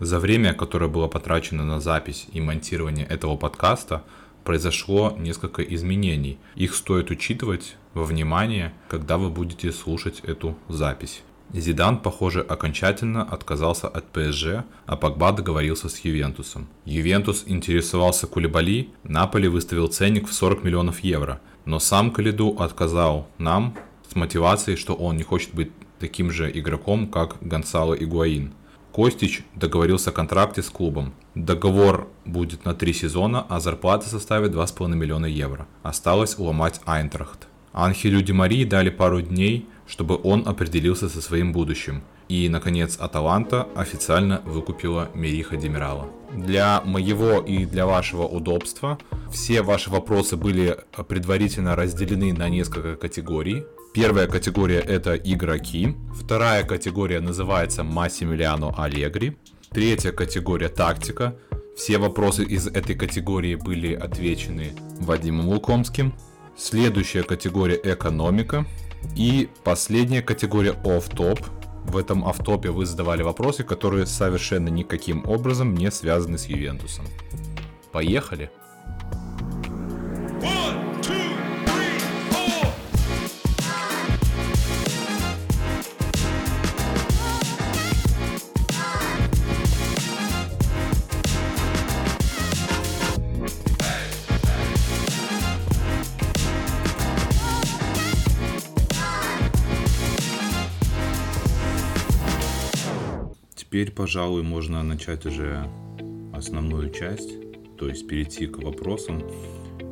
За время, которое было потрачено на запись и монтирование этого подкаста, произошло несколько изменений. Их стоит учитывать во внимание, когда вы будете слушать эту запись. Зидан, похоже, окончательно отказался от ПСЖ, а Погба договорился с Ювентусом. Ювентус интересовался Кулибали, Наполи выставил ценник в 40 миллионов евро, но сам Калиду отказал нам с мотивацией, что он не хочет быть таким же игроком, как Гонсало Игуаин. Костич договорился о контракте с клубом. Договор будет на три сезона, а зарплата составит 2,5 миллиона евро. Осталось уломать Айнтрахт. Анхелю Ди Марии дали пару дней, чтобы он определился со своим будущим. И, наконец, Аталанта официально выкупила Мериха Демирала. Для моего и для вашего удобства все ваши вопросы были предварительно разделены на несколько категорий. Первая категория это игроки. Вторая категория называется Массимилиано Аллегри. Третья категория тактика. Все вопросы из этой категории были отвечены Вадимом Лукомским. Следующая категория экономика. И последняя категория оф-топ. В этом автопе вы задавали вопросы, которые совершенно никаким образом не связаны с Ювентусом. Поехали! Теперь, пожалуй, можно начать уже основную часть, то есть перейти к вопросам.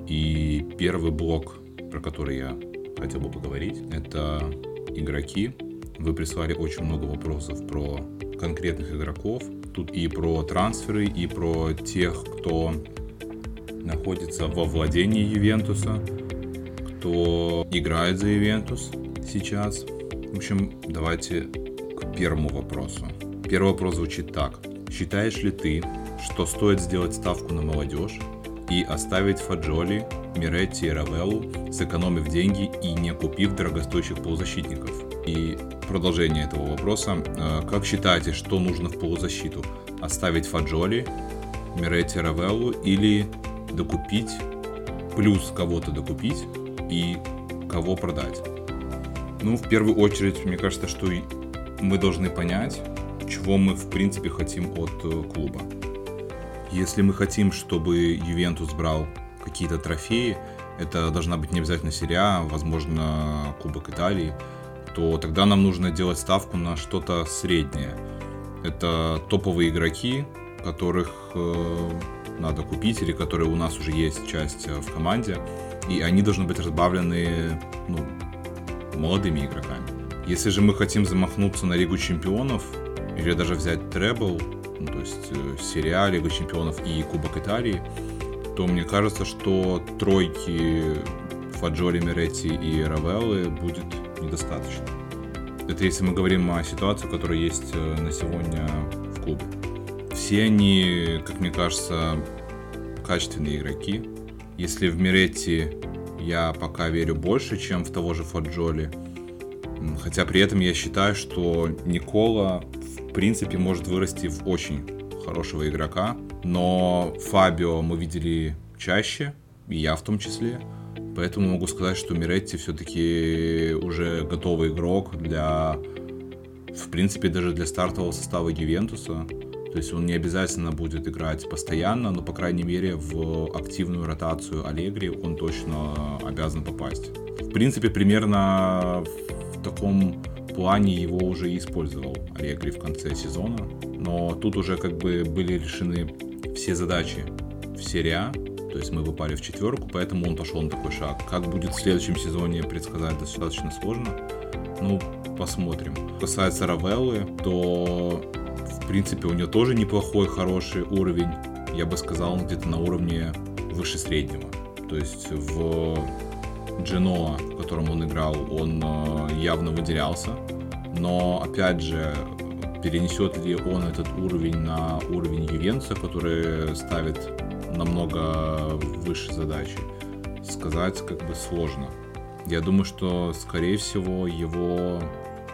И первый блок, про который я хотел бы поговорить, это игроки. Вы прислали очень много вопросов про конкретных игроков. Тут и про трансферы, и про тех, кто находится во владении Ювентуса, кто играет за Ювентус сейчас. В общем, давайте к первому вопросу. Первый вопрос звучит так. Считаешь ли ты, что стоит сделать ставку на молодежь и оставить Фаджоли, Миретти и Равеллу, сэкономив деньги и не купив дорогостоящих полузащитников? И продолжение этого вопроса. Э, как считаете, что нужно в полузащиту? Оставить Фаджоли, Миретти, Равеллу или докупить, плюс кого-то докупить и кого продать? Ну, в первую очередь, мне кажется, что мы должны понять, чего мы в принципе хотим от э, клуба. Если мы хотим, чтобы Ювентус брал какие-то трофеи, это должна быть не обязательно серия, возможно, Кубок Италии, то тогда нам нужно делать ставку на что-то среднее. Это топовые игроки, которых э, надо купить или которые у нас уже есть часть э, в команде, и они должны быть разбавлены ну, молодыми игроками. Если же мы хотим замахнуться на Лигу Чемпионов, или даже взять требл, ну, то есть э, серия Лига Чемпионов и Кубок Италии, то мне кажется, что тройки Фаджоли, Меретти и Равеллы будет недостаточно. Это если мы говорим о ситуации, которая есть э, на сегодня в клубе. Все они, как мне кажется, качественные игроки. Если в Меретти я пока верю больше, чем в того же Фаджоли, хотя при этом я считаю, что Никола принципе может вырасти в очень хорошего игрока. Но Фабио мы видели чаще, и я в том числе. Поэтому могу сказать, что Миретти все-таки уже готовый игрок для, в принципе, даже для стартового состава Ювентуса. То есть он не обязательно будет играть постоянно, но, по крайней мере, в активную ротацию Аллегри он точно обязан попасть. В принципе, примерно в таком плане его уже использовал Аллегри в конце сезона, но тут уже как бы были решены все задачи в серии А, то есть мы попали в четверку, поэтому он пошел на такой шаг. Как будет в следующем сезоне, предсказать достаточно сложно. Ну, посмотрим. Касается Равеллы, то в принципе у него тоже неплохой, хороший уровень. Я бы сказал, где-то на уровне выше среднего. То есть в Джиноа, в котором он играл, он э, явно выделялся. Но, опять же, перенесет ли он этот уровень на уровень Ювенца, который ставит намного выше задачи, сказать как бы сложно. Я думаю, что, скорее всего, его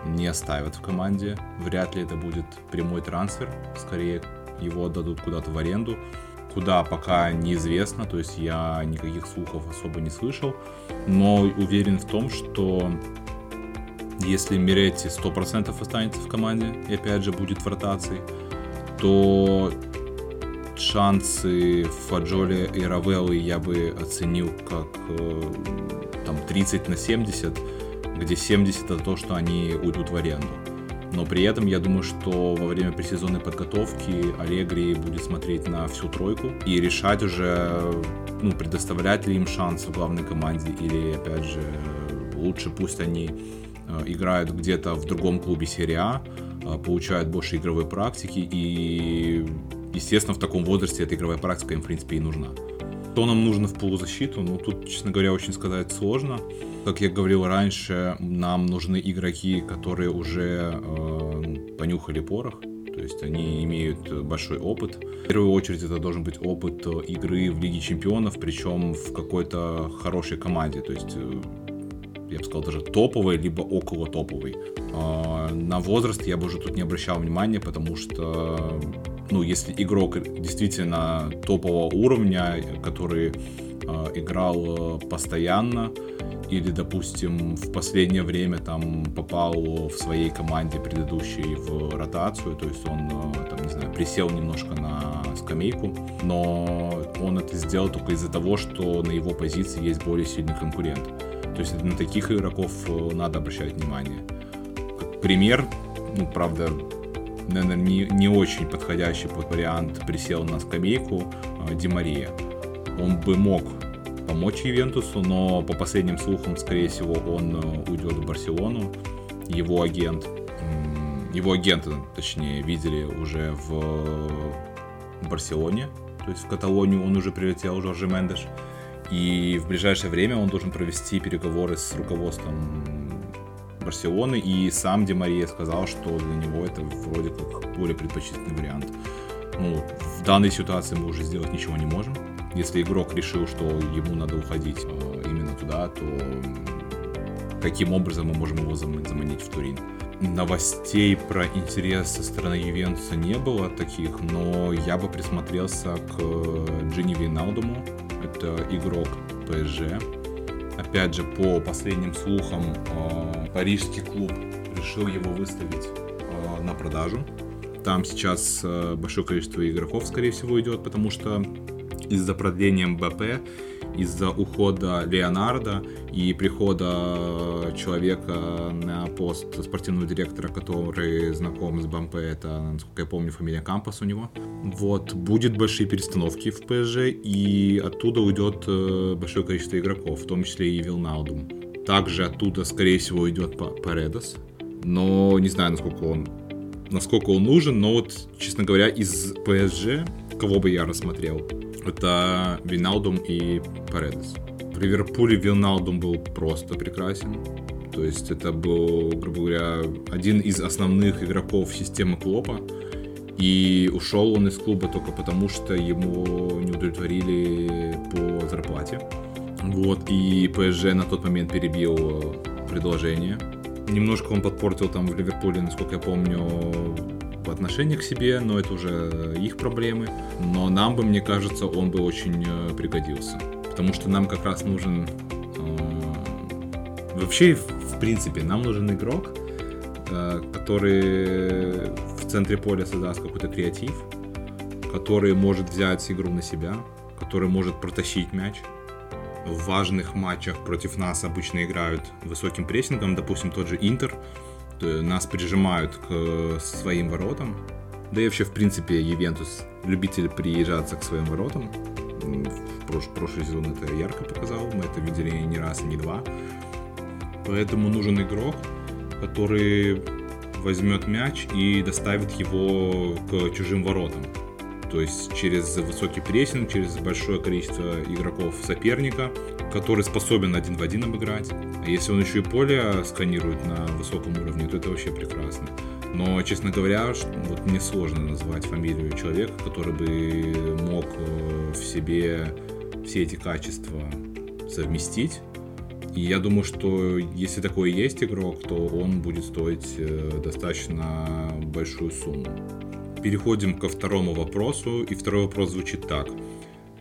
не оставят в команде. Вряд ли это будет прямой трансфер. Скорее, его отдадут куда-то в аренду. Куда пока неизвестно, то есть я никаких слухов особо не слышал, но уверен в том, что если Миретти 100% останется в команде и опять же будет в ротации, то шансы Фаджоли и Равеллы я бы оценил как э, там 30 на 70, где 70 это то, что они уйдут в аренду. Но при этом я думаю, что во время пресезонной подготовки Аллегри будет смотреть на всю тройку и решать уже, ну, предоставлять ли им шанс в главной команде или, опять же, лучше пусть они э, играют где-то в другом клубе серия А, э, получают больше игровой практики и, естественно, в таком возрасте эта игровая практика им, в принципе, и нужна. Что нам нужно в полузащиту? Ну, тут, честно говоря, очень сказать сложно. Как я говорил раньше, нам нужны игроки, которые уже э, понюхали порох. То есть они имеют большой опыт. В первую очередь это должен быть опыт игры в Лиге Чемпионов, причем в какой-то хорошей команде. То есть э, я бы сказал, даже топовой, либо около топовой. А, на возраст я бы уже тут не обращал внимания, потому что ну, если игрок действительно топового уровня, который э, играл постоянно, или, допустим, в последнее время там попал в своей команде предыдущей в ротацию, то есть он, там, не знаю, присел немножко на скамейку, но он это сделал только из-за того, что на его позиции есть более сильный конкурент. То есть на таких игроков надо обращать внимание. Пример, ну, правда, наверное, не, не очень подходящий под вариант присел на скамейку э, Ди Мария. Он бы мог помочь Ювентусу, но по последним слухам, скорее всего, он э, уйдет в Барселону. Его агент, его агенты, точнее, видели уже в Барселоне, то есть в Каталонию он уже прилетел, Жоржи Мендеш. И в ближайшее время он должен провести переговоры с руководством Барселоны, и сам Ди Мария сказал, что для него это вроде как более предпочтительный вариант. Ну, в данной ситуации мы уже сделать ничего не можем. Если игрок решил, что ему надо уходить э, именно туда, то каким образом мы можем его заманить в Турин? Новостей про интерес со стороны Ювентуса не было таких, но я бы присмотрелся к Джинни Виналдуму. Это игрок ПСЖ, Опять же, по последним слухам, э, парижский клуб решил его выставить э, на продажу. Там сейчас э, большое количество игроков, скорее всего, идет, потому что из-за продления МБП из-за ухода Леонардо и прихода человека на пост спортивного директора, который знаком с БМП, это, насколько я помню, фамилия Кампас у него. Вот, будет большие перестановки в ПСЖ, и оттуда уйдет э, большое количество игроков, в том числе и Вилнаудум. Также оттуда, скорее всего, уйдет Паредос, но не знаю, насколько он насколько он нужен, но вот, честно говоря, из ПСЖ, кого бы я рассмотрел, это Виналдум и Паредес. В Ливерпуле Виналдум был просто прекрасен. То есть это был, грубо говоря, один из основных игроков системы Клопа. И ушел он из клуба только потому, что ему не удовлетворили по зарплате. Вот, и ПСЖ на тот момент перебил предложение. Немножко он подпортил там в Ливерпуле, насколько я помню, отношение к себе, но это уже их проблемы. Но нам бы, мне кажется, он бы очень э, пригодился. Потому что нам как раз нужен... Э, вообще, в принципе, нам нужен игрок, э, который в центре поля создаст какой-то креатив, который может взять игру на себя, который может протащить мяч. В важных матчах против нас обычно играют высоким прессингом, допустим, тот же Интер, нас прижимают к своим воротам. Да и вообще, в принципе, Ювентус любитель приезжаться к своим воротам. В прош- прошлый сезон это ярко показал, мы это видели не раз и не два. Поэтому нужен игрок, который возьмет мяч и доставит его к чужим воротам. То есть через высокий прессинг, через большое количество игроков соперника, который способен один в один обыграть. А если он еще и поле сканирует на высоком уровне, то это вообще прекрасно. Но, честно говоря, вот мне сложно назвать фамилию человека, который бы мог э, в себе все эти качества совместить. И я думаю, что если такой есть игрок, то он будет стоить э, достаточно большую сумму. переходим ко второму вопросу. И второй вопрос звучит так.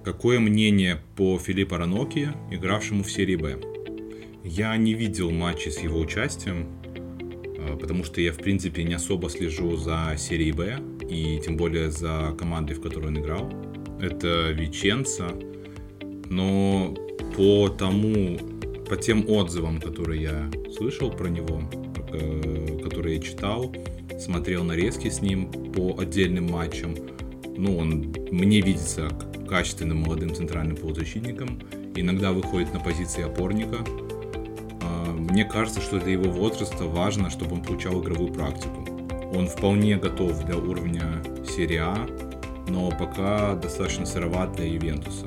Какое мнение по Филиппу Раноки, игравшему в серии Б? Я не видел матчи с его участием, э, потому что я, в принципе, не особо слежу за серией Б, и тем более за командой, в которой он играл. Это Веченца. Но по тому, по тем отзывам, которые я слышал про него, э, которые я читал, смотрел нарезки с ним по отдельным матчам, ну, он мне видится качественным молодым центральным полузащитником, иногда выходит на позиции опорника. А, мне кажется, что для его возраста важно, чтобы он получал игровую практику. Он вполне готов для уровня серии А, но пока достаточно сыроват для Ювентуса.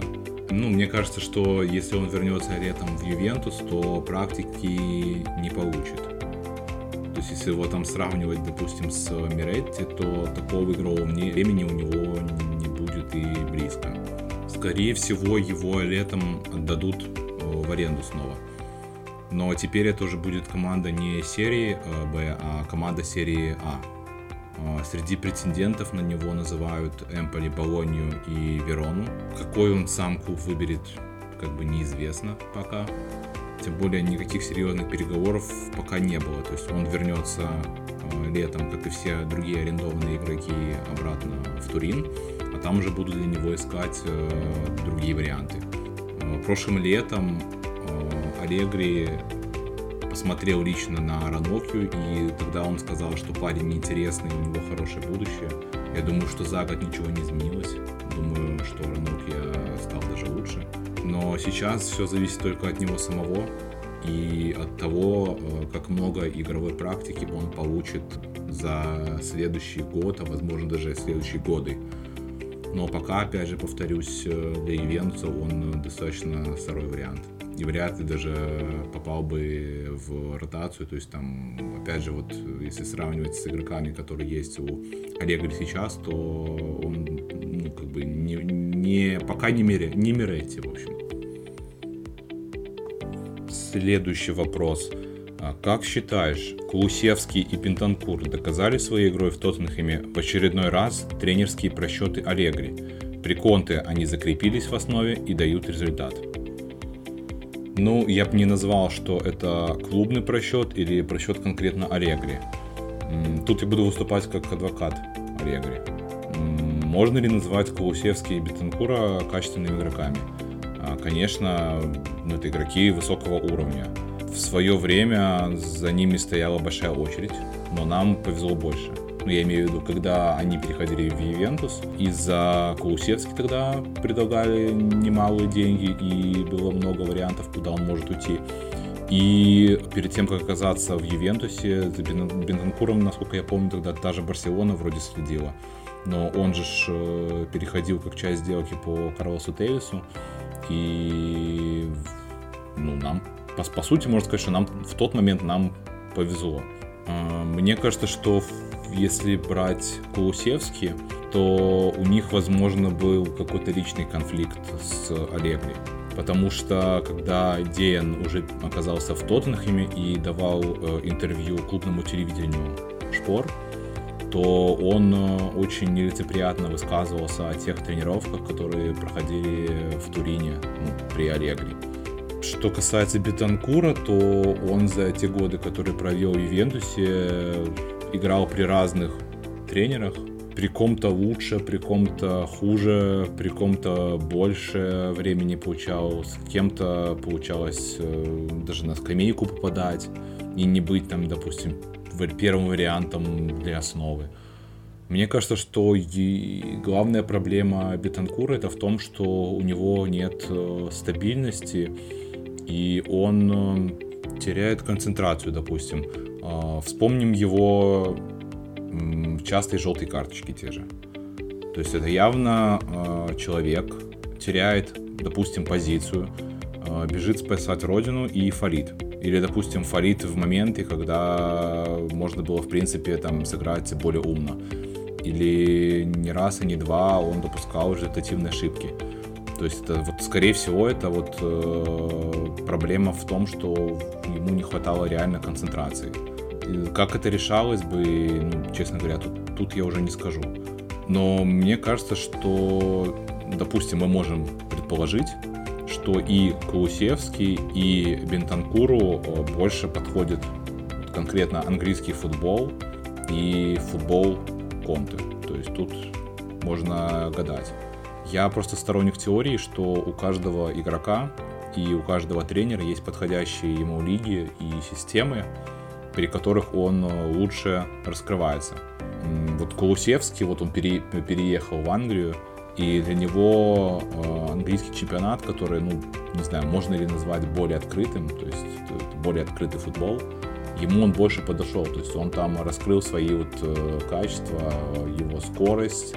Ну, мне кажется, что если он вернется летом в Ювентус, то практики не получит. То есть, если его там сравнивать, допустим, с Миретти, то такого игрового времени у него не будет и близко. Скорее всего, его летом отдадут э, в аренду снова. Но теперь это уже будет команда не серии э, Б, а команда серии А. А, среди претендентов на него называют Эмполи, Болонию и Верону. Какой он сам клуб выберет, как бы неизвестно пока. Тем более никаких серьезных переговоров пока не было. То есть он вернется летом, как и все другие арендованные игроки, обратно в Турин, а там уже будут для него искать э, другие варианты. А, прошлым летом Алегри посмотрел лично на Ранокию, и тогда он сказал, что парень неинтересный, у него хорошее будущее. Я думаю, что за год ничего не изменилось. Думаю, что Ранокия стал даже лучше. Но сейчас все зависит только от него самого и от того, э, как много игровой практики он получит за следующий год, а возможно даже следующие годы. Но пока, опять же, повторюсь, э, для Ивенца он достаточно сырой вариант и вряд ли даже попал бы в ротацию. То есть там, опять же, вот если сравнивать с игроками, которые есть у Олега сейчас, то он ну, как бы не, не пока не, мере, не Миретти, в общем. Следующий вопрос. А как считаешь, Кулусевский и Пентанкур доказали своей игрой в Тоттенхэме в очередной раз тренерские просчеты Аллегри? При Конте они закрепились в основе и дают результат. Ну, я бы не назвал, что это клубный просчет или просчет конкретно Аллегри. Тут я буду выступать как адвокат Аллегри. Можно ли назвать Кулусевский и Бетенкура качественными игроками? А, конечно, ну, это игроки высокого уровня. В свое время за ними стояла большая очередь, но нам повезло больше ну я имею в виду, когда они переходили в Ювентус, из-за Кулусевски тогда предлагали немалые деньги и было много вариантов, куда он может уйти. И перед тем, как оказаться в Ювентусе, за Бентанкуром, насколько я помню, тогда та же Барселона вроде следила. Но он же э, переходил как часть сделки по Карлосу Тейвису. И ну, нам, по, по сути, можно сказать, что нам в тот момент нам повезло. А, мне кажется, что если брать Кулусевский, то у них, возможно, был какой-то личный конфликт с Аллегри. Потому что когда Деян уже оказался в Тоттенхэме и давал э, интервью клубному телевидению Шпор, то он э, очень нелицеприятно высказывался о тех тренировках, которые проходили в Турине ну, при Аллегри. Что касается Бетанкура, то он за те годы, которые провел в Ювентусе, играл при разных тренерах. При ком-то лучше, при ком-то хуже, при ком-то больше времени получал, с кем-то получалось э, даже на скамейку попадать и не быть там, допустим, первым вариантом для основы. Мне кажется, что главная проблема Бетанкура это в том, что у него нет э, стабильности, и он э, теряет концентрацию, допустим. А, вспомним его частые желтые карточки те же. То есть это явно а, человек теряет, допустим, позицию, а, бежит спасать родину и фалит. Или, допустим, фалит в моменты, когда можно было, в принципе, там сыграть более умно. Или не раз и не два он допускал результативные ошибки. То есть это вот, скорее всего, это вот э, проблема в том, что ему не хватало реально концентрации. Как это решалось бы, ну, честно говоря, тут, тут я уже не скажу. Но мне кажется, что, допустим, мы можем предположить, что и Каусевский, и Бентанкуру э, больше подходит конкретно английский футбол и футбол Конте. То есть тут можно гадать. Я просто сторонник теории, что у каждого игрока и у каждого тренера есть подходящие ему лиги и системы, при которых он э, лучше раскрывается. Вот Колусевский, вот он пере, переехал в Англию, и для него э, английский чемпионат, который, ну, не знаю, можно ли назвать более открытым, то есть более открытый футбол, ему он больше подошел, то есть он там раскрыл свои вот э, качества, его скорость,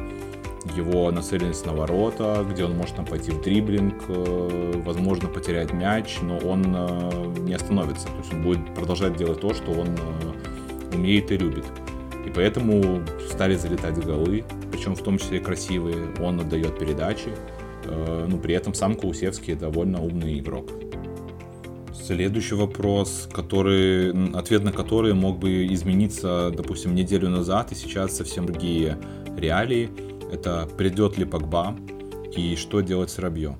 его нацеленность на ворота, где он может там пойти в дриблинг, э, возможно потерять мяч, но он не остановится. То есть он будет продолжать делать то, что он умеет и любит. Поэтому стали залетать голы, причем в том числе красивые. Он отдает передачи, но при этом сам Каусевский довольно умный игрок. Следующий вопрос, который, ответ на который мог бы измениться, допустим, неделю назад, и сейчас совсем другие реалии – это придет ли Погба и что делать с Рабье.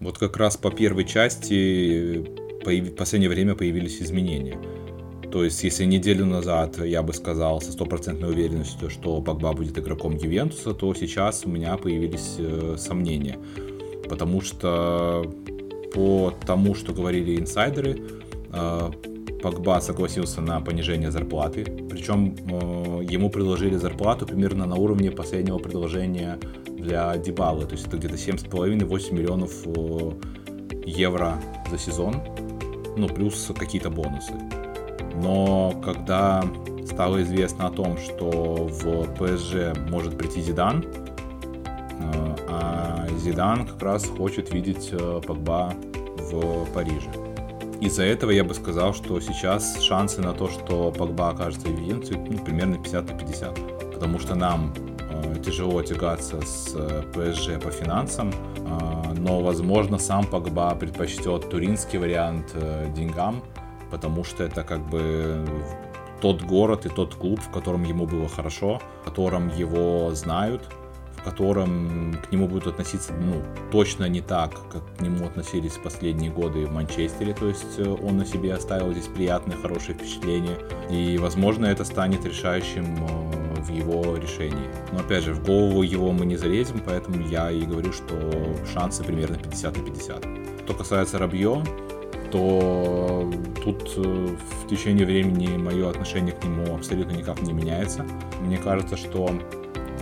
Вот как раз по первой части в последнее время появились изменения. То есть, если неделю назад я бы сказал со стопроцентной уверенностью, что Погба будет игроком Ювентуса, то сейчас у меня появились э, сомнения. Потому что по тому, что говорили инсайдеры, э, Погба согласился на понижение зарплаты, причем э, ему предложили зарплату примерно на уровне последнего предложения для Дебалы, то есть это где-то 7,5-8 миллионов э, евро за сезон, ну плюс какие-то бонусы. Но когда стало известно о том, что в ПСЖ может прийти Зидан, э, а Зидан как раз хочет видеть э, Погба в Париже. Из-за этого я бы сказал, что сейчас шансы на то, что Погба окажется в Ювентусе, ну, примерно 50 на 50. Потому что нам э, тяжело тягаться с ПСЖ по финансам, но, возможно, сам Погба предпочтет туринский вариант деньгам, потому что это как бы тот город и тот клуб, в котором ему было хорошо, в котором его знают, в котором к нему будут относиться, ну, точно не так, как к нему относились последние годы в Манчестере, то есть э, он на себе оставил здесь приятные, хорошие впечатления, и, возможно, это станет решающим э, в его решении. Но, опять же, в голову его мы не залезем, поэтому я и говорю, что шансы примерно 50 на 50. Что касается Рабье, то тут э, в течение времени мое отношение к нему абсолютно никак не меняется. Мне кажется, что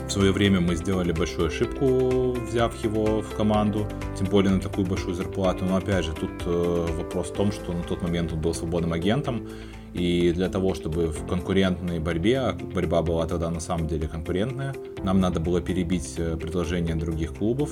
в свое время мы сделали большую ошибку, взяв его в команду, тем более на такую большую зарплату. Но опять же, тут э, вопрос в том, что на тот момент он был свободным агентом, и для того, чтобы в конкурентной борьбе, а борьба была тогда на самом деле конкурентная, нам надо было перебить э, предложения других клубов,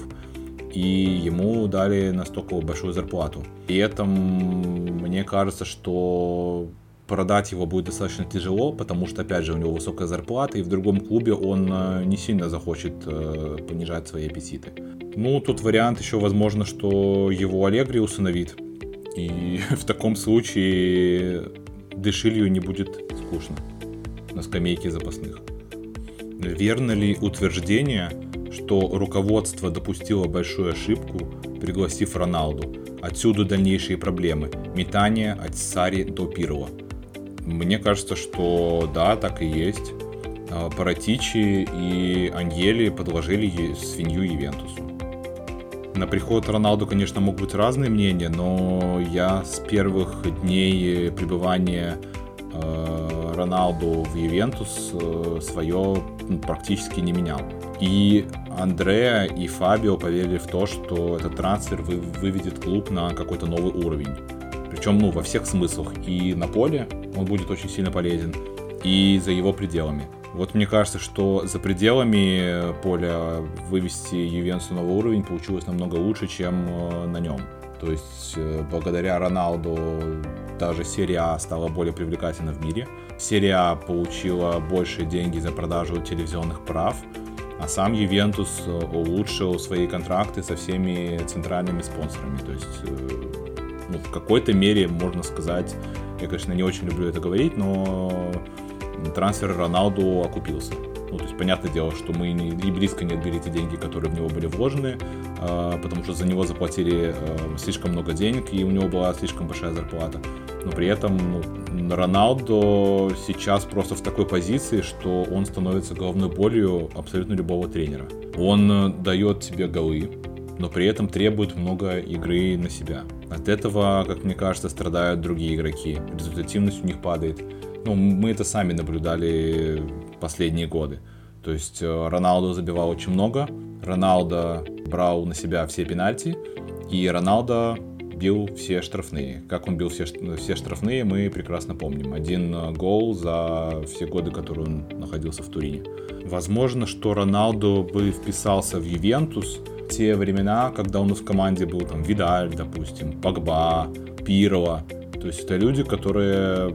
и ему дали настолько большую зарплату. И этом мне кажется, что продать его будет достаточно тяжело, потому что, опять же, у него высокая зарплата, и в другом клубе он э, не сильно захочет э, понижать свои аппетиты. Ну, тут вариант еще, возможно, что его Аллегри усыновит, и в таком случае Дешилью не будет скучно на скамейке запасных. Верно ли утверждение, что руководство допустило большую ошибку, пригласив Роналду? Отсюда дальнейшие проблемы. Метание от Сари до Пирова – мне кажется, что да, так и есть. А, Паратичи и Аньели подложили свинью Ювентусу. На приход Роналду, конечно, могут быть разные мнения, но я с первых дней пребывания э, Роналду в Ювентус э, свое практически не менял. И Андреа и Фабио поверили в то, что этот трансфер вы, выведет клуб на какой-то новый уровень. Причем, ну, во всех смыслах. И на поле он будет очень сильно полезен, и за его пределами. Вот мне кажется, что за пределами поля вывести Ювентус на новый уровень получилось намного лучше, чем э, на нем. То есть э, благодаря Роналду даже серия А стала более привлекательна в мире. Серия А получила больше деньги за продажу телевизионных прав, а сам Ювентус э, улучшил свои контракты со всеми центральными спонсорами. То есть ну, в какой-то мере, можно сказать, я, конечно, не очень люблю это говорить, но трансфер Роналду окупился. Ну, то есть, понятное дело, что мы не, и близко не отбили те деньги, которые в него были вложены, э, потому что за него заплатили э, слишком много денег, и у него была слишком большая зарплата. Но при этом ну, Роналдо сейчас просто в такой позиции, что он становится головной болью абсолютно любого тренера. Он дает тебе голы, но при этом требует много игры на себя. От этого, как мне кажется, страдают другие игроки. Результативность у них падает. Ну, мы это сами наблюдали последние годы. То есть э, Роналдо забивал очень много, Роналдо брал на себя все пенальти, и Роналдо бил все штрафные. Как он бил все, все штрафные, мы прекрасно помним. Один э, гол за все годы, которые он находился в Турине. Возможно, что Роналдо бы вписался в Ювентус в те времена, когда у нас в команде был там Видаль, допустим, Погба, Пирло. То есть это люди, которые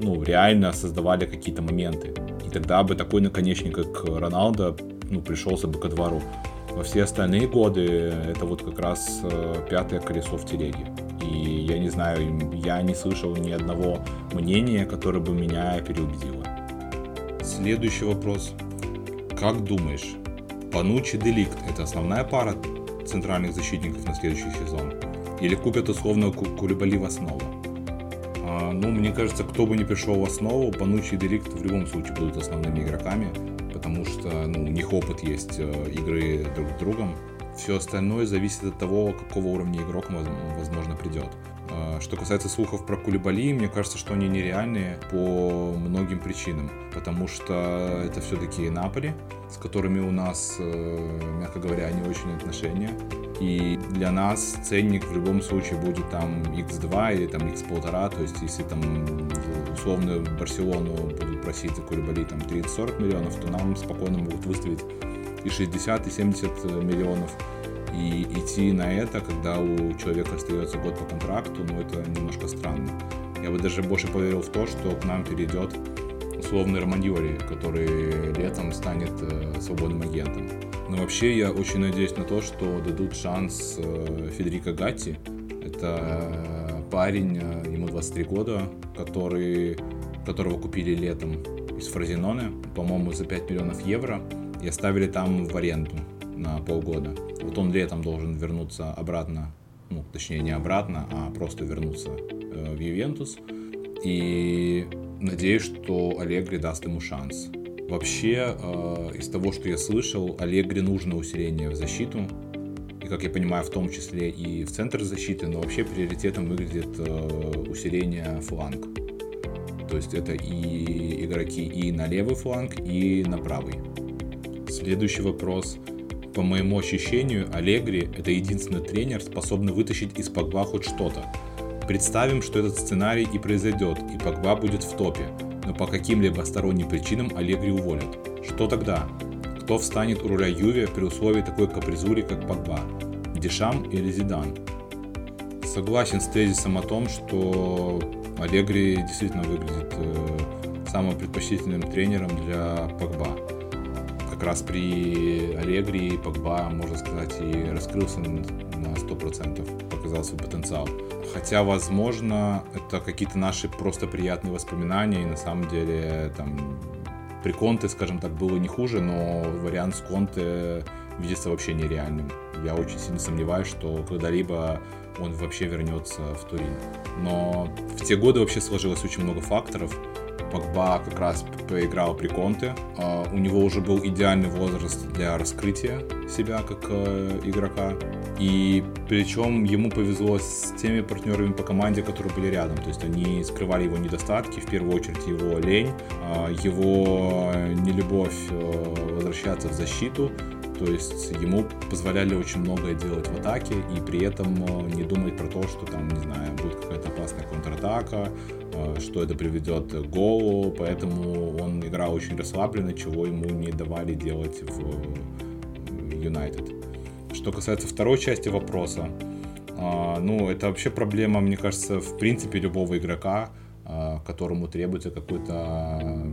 ну, реально создавали какие-то моменты. И тогда бы такой наконечник, как Роналдо, ну, пришелся бы ко двору. Во все остальные годы это вот как раз э, пятое колесо в телеге. И я не знаю, я не слышал ни одного мнения, которое бы меня переубедило. Следующий вопрос. Как думаешь, Панучи Деликт – это основная пара центральных защитников на следующий сезон? Или купят условно Кулебали в основу? А, ну, мне кажется, кто бы ни пришел в основу, Панучи и Деликт в любом случае будут основными игроками, потому что ну, у них опыт есть э, игры друг с другом. Все остальное зависит от того, какого уровня игрок, возможно, придет. А, что касается слухов про Кулебали, мне кажется, что они нереальные по многим причинам. Потому что это все-таки Наполи, с которыми у нас, э, мягко говоря, не очень отношения. И для нас ценник в любом случае будет там x2 или там x1,5. То есть, если там условную Барселону будут просить за Кулебали там 30-40 миллионов, то нам спокойно могут выставить и 60, и 70 миллионов. И идти на это, когда у человека остается год по контракту, ну это немножко странно. Я бы даже больше поверил в то, что к нам перейдет условный Романьори, который летом станет э, свободным агентом. Но вообще я очень надеюсь на то, что дадут шанс э, Федерико Гатти. Это э, парень, ему 23 года, который, которого купили летом из Фразеноне, по-моему, за 5 миллионов евро, и оставили там в аренду на полгода. Вот он летом должен вернуться обратно, ну, точнее, не обратно, а просто вернуться э, в Ювентус. И надеюсь, что Аллегри даст ему шанс. Вообще, э, из того, что я слышал, Аллегри нужно усиление в защиту. И, как я понимаю, в том числе и в центр защиты, но вообще приоритетом выглядит э, усиление фланг. То есть это и игроки и на левый фланг, и на правый. Следующий вопрос. По моему ощущению, Аллегри – это единственный тренер, способный вытащить из Погба хоть что-то. Представим, что этот сценарий и произойдет, и Погба будет в топе – но по каким-либо сторонним причинам Аллегри уволят. Что тогда? Кто встанет у руля Юве при условии такой капризури, как Погба? Дешам или Зидан? Согласен с тезисом о том, что Аллегри действительно выглядит э, самым предпочтительным тренером для Погба. Как раз при Аллегри Погба, можно сказать, и раскрылся на 100%, показал свой потенциал. Хотя, возможно, это какие-то наши просто приятные воспоминания, и на самом деле там при Конте, скажем так, было не хуже, но вариант с Конте видится вообще нереальным. Я очень сильно сомневаюсь, что когда-либо он вообще вернется в Турин. Но в те годы вообще сложилось очень много факторов. Погба как раз поиграл при Конте. А, у него уже был идеальный возраст для раскрытия себя как э, игрока. И причем ему повезло с теми партнерами по команде, которые были рядом. То есть они скрывали его недостатки, в первую очередь его лень, а, его нелюбовь э, возвращаться в защиту. То есть ему позволяли очень многое делать в атаке и при этом э, не думать про то, что там, не знаю, будет какая-то опасная контратака, что это приведет к голу, поэтому он играл очень расслабленно, чего ему не давали делать в Юнайтед. Что касается второй части вопроса, а, ну, это вообще проблема, мне кажется, в принципе, любого игрока, а, которому требуется какой-то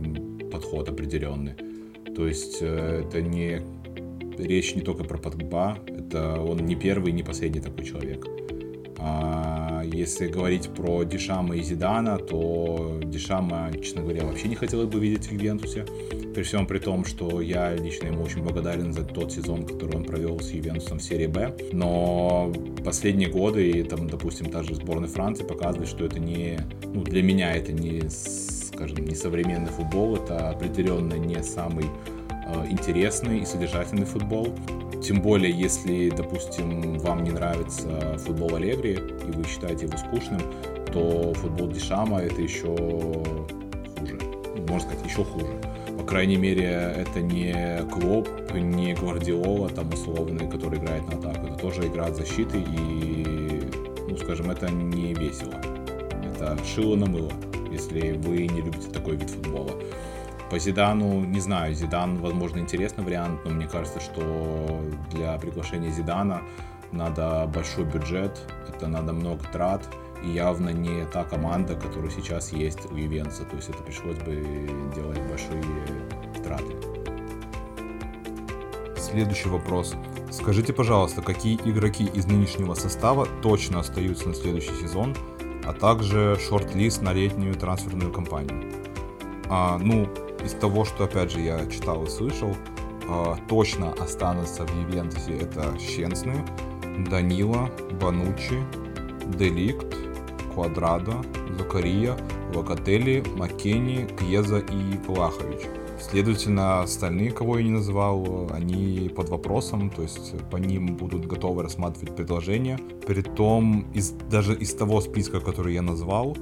подход определенный. То есть э, это не речь не только про Погба, это он не первый, не последний такой человек. А, если говорить про Дешама и Зидана, то Дешама, честно говоря, вообще не хотел бы видеть в Ювентусе. При всем при том, что я лично ему очень благодарен за тот сезон, который он провел с Ювентусом в серии Б. Но последние годы, и там, допустим, та же сборная Франции показывает, что это не... Ну, для меня это не, скажем, не современный футбол, это определенно не самый э, интересный и содержательный футбол. Тем более, если, допустим, вам не нравится футбол Аллегри, и вы считаете его скучным, то футбол Дешама это еще хуже. Можно сказать, еще хуже. По крайней мере, это не Клоп, не Гвардиола, там условный, который играет на атаку. Это тоже игра от защиты, и, ну, скажем, это не весело. Это шило на мыло, если вы не любите такой вид футбола. По Зидану, не знаю, Зидан, возможно, интересный вариант, но мне кажется, что для приглашения Зидана надо большой бюджет, это надо много трат, и явно не та команда, которая сейчас есть у Ивенца. То есть это пришлось бы делать большие траты. Следующий вопрос. Скажите, пожалуйста, какие игроки из нынешнего состава точно остаются на следующий сезон, а также шорт-лист на летнюю трансферную кампанию? А, ну, из того, что, опять же, я читал и слышал, э, точно останутся в Ювентусе это Щенсны, Данила, Банучи, Деликт, Квадрадо, Закария, Локотели, Маккени, Кьеза и Плахович. Следовательно, остальные, кого я не называл, они под вопросом, то есть по ним будут готовы рассматривать предложения. Притом, из, даже из того списка, который я назвал,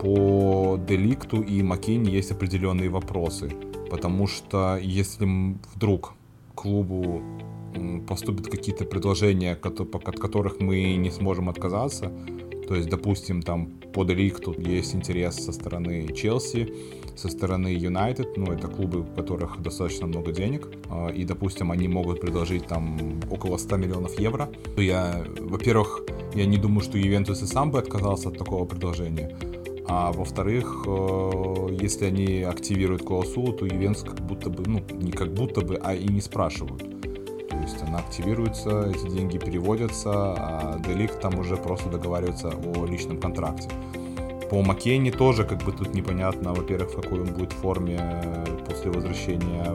по Деликту и Маккейне есть определенные вопросы. Потому что если вдруг клубу поступят какие-то предложения, от которых мы не сможем отказаться, то есть, допустим, там по Деликту есть интерес со стороны Челси, со стороны Юнайтед, ну, это клубы, у которых достаточно много денег, а, и, допустим, они могут предложить там около 100 миллионов евро, то я, во-первых, я не думаю, что Ювентус и сам бы отказался от такого предложения, а во-вторых, э, если они активируют клаусулу, то Ювенс как будто бы, ну, не как будто бы, а и не спрашивают. То есть она активируется, эти деньги переводятся, а Делик там уже просто договаривается о личном контракте. По Маккейне тоже как бы тут непонятно, во-первых, в какой он будет форме после возвращения,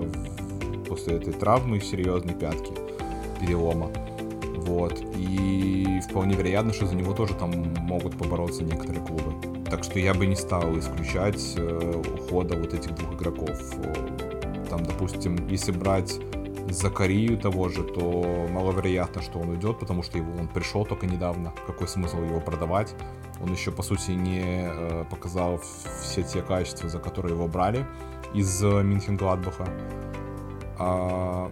после этой травмы серьезной пятки, перелома. Вот. И вполне вероятно, что за него тоже там могут побороться некоторые клубы. Так что я бы не стал исключать э, ухода вот этих двух игроков. Там, допустим, если брать Закарию того же, то маловероятно, что он уйдет, потому что его, он пришел только недавно. Какой смысл его продавать? Он еще, по сути, не э, показал все те качества, за которые его брали из э, Минхенгладбаха. А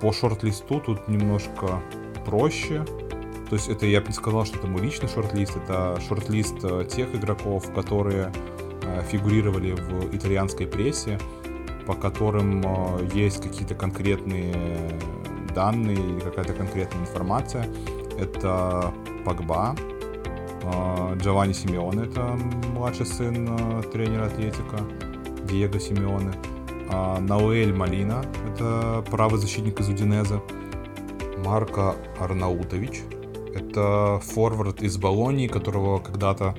по шорт-листу тут немножко проще. То есть это я бы не сказал, что это мой личный шорт-лист, это шорт-лист э, тех игроков, которые э, фигурировали в итальянской прессе, по которым э, есть какие-то конкретные данные или какая-то конкретная информация. Это Погба, Джованни Симеоне, это младший сын тренера Атлетика, Диего Симеоне, Науэль Малина, это правый защитник из Удинеза, Марко Арнаутович, это форвард из Болонии, которого когда-то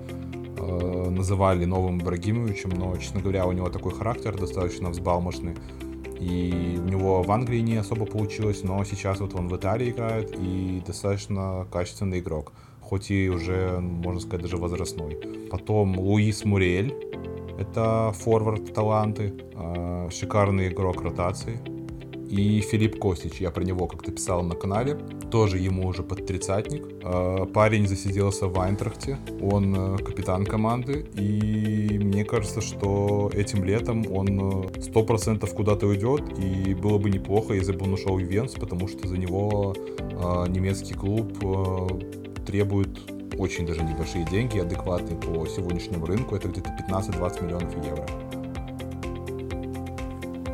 э, называли новым Ибрагимовичем, но, честно говоря, у него такой характер достаточно взбалмошный. И у него в Англии не особо получилось, но сейчас вот он в Италии играет и достаточно качественный игрок, хоть и уже, можно сказать, даже возрастной. Потом Луис Мурель, это форвард таланты, э, шикарный игрок ротации, и Филипп Костич, я про него как-то писал на канале, тоже ему уже под тридцатник. А, парень засиделся в Айнтрахте, он э, капитан команды, и мне кажется, что этим летом он э, сто процентов куда-то уйдет, и было бы неплохо, если бы он ушел в Ювентус, потому что за него а, немецкий клуб э, требует очень даже небольшие деньги, адекватные по сегодняшнему рынку, это где-то 15-20 миллионов евро.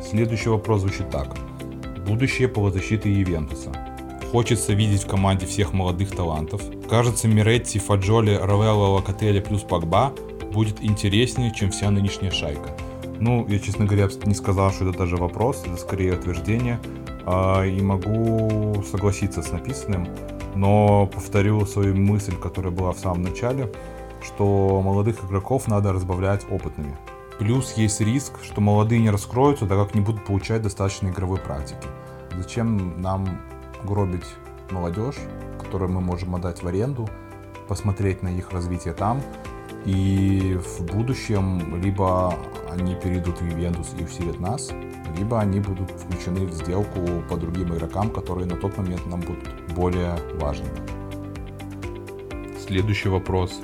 Следующий вопрос звучит так будущее полузащиты Ювентуса. Хочется видеть в команде всех молодых талантов. Кажется, Миретти, Фаджоли, Равелло, Локотели плюс Погба будет интереснее, чем вся нынешняя шайка. Ну, я, честно говоря, не сказал, что это даже вопрос, это скорее утверждение. а, и могу согласиться с написанным, но повторю свою мысль, которая была в самом начале, что молодых игроков надо разбавлять опытными. Плюс есть риск, что молодые не раскроются, так как не будут получать достаточно игровой практики. Зачем нам гробить молодежь, которую мы можем отдать в аренду, посмотреть на их развитие там, и в будущем либо они перейдут в Ювентус и усилят нас, либо они будут включены в сделку по другим игрокам, которые на тот момент нам будут более важными. Следующий вопрос.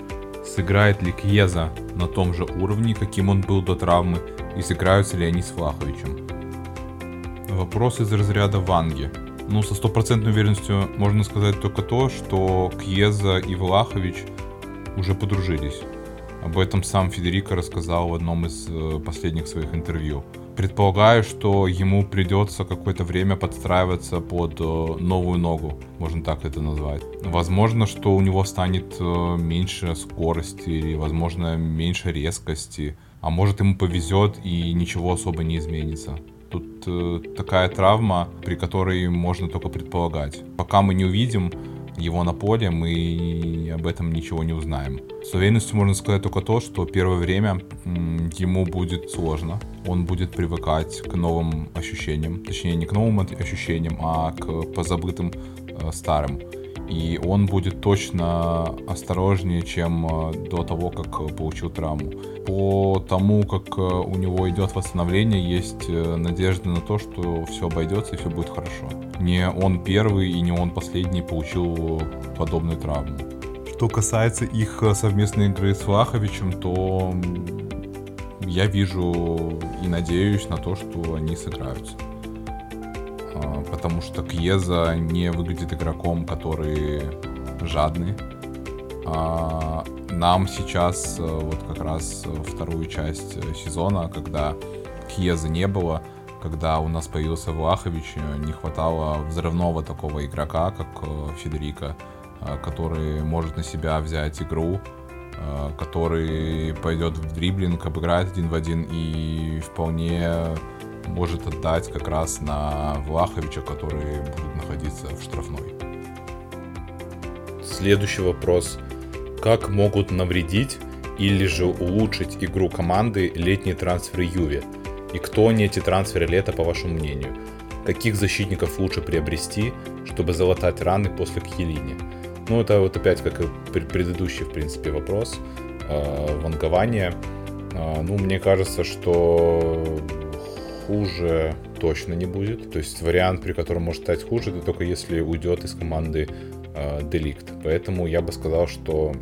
Сыграет ли Кьеза на том же уровне, каким он был до травмы, и сыграются ли они с Влаховичем? Вопрос из разряда Ванги. Ну, со стопроцентной уверенностью можно сказать только то, что Кьеза и Влахович уже подружились. Об этом сам Федерико рассказал в одном из э, последних своих интервью. Предполагаю, что ему придется какое-то время подстраиваться под э, новую ногу, можно так это назвать. Возможно, что у него станет э, меньше скорости или, возможно, меньше резкости. А может, ему повезет и ничего особо не изменится. Тут э, такая травма, при которой можно только предполагать. Пока мы не увидим его на поле, мы об этом ничего не узнаем. С уверенностью можно сказать только то, что первое время ему будет сложно. Он будет привыкать к новым ощущениям. Точнее, не к новым ощущениям, а к позабытым э, старым и он будет точно осторожнее, чем э, до того, как получил травму. По тому, как э, у него идет восстановление, есть э, надежда на то, что все обойдется и все будет хорошо. Не он первый и не он последний получил подобную травму. Что касается их совместной игры с Влаховичем, то я вижу и надеюсь на то, что они сыграются. А, потому что Кьеза не выглядит игроком, который жадный. А, нам сейчас, э, вот как раз вторую часть сезона, когда Кьеза не было, когда у нас появился Влахович, не хватало взрывного такого игрока, как э, Федерико, э, который может на себя взять игру, который пойдет в дриблинг, обыграет один в один и вполне может отдать как раз на Влаховича, который будет находиться в штрафной. Следующий вопрос. Как могут навредить или же улучшить игру команды летние трансферы Юве? И кто они эти трансферы лета, по вашему мнению? Каких защитников лучше приобрести, чтобы залатать раны после Кьелини? Ну, это вот опять как и предыдущий, в принципе, вопрос. Э, вангование. Э, ну, мне кажется, что хуже точно не будет. То есть вариант, при котором может стать хуже, это только если уйдет из команды Деликт. Поэтому я бы сказал, что